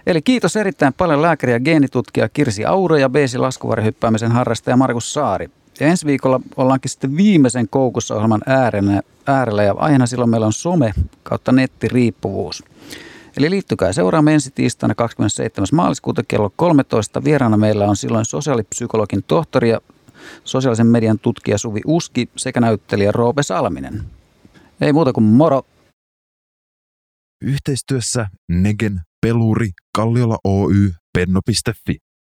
Eli kiitos erittäin paljon lääkäri ja geenitutkija Kirsi Auro ja Beesi laskuvarjohyppäämisen harrastaja Markus Saari. Ja ensi viikolla ollaankin sitten viimeisen koukussa ohjelman äärellä, äärellä ja aiheena silloin meillä on some kautta nettiriippuvuus. Eli liittykää seuraamme ensi tiistaina 27. maaliskuuta kello 13. Vieraana meillä on silloin sosiaalipsykologin tohtori ja sosiaalisen median tutkija Suvi Uski sekä näyttelijä Roope Salminen. Ei muuta kuin moro! Yhteistyössä Negen, Peluri, Kalliola Oy, Penno.fi.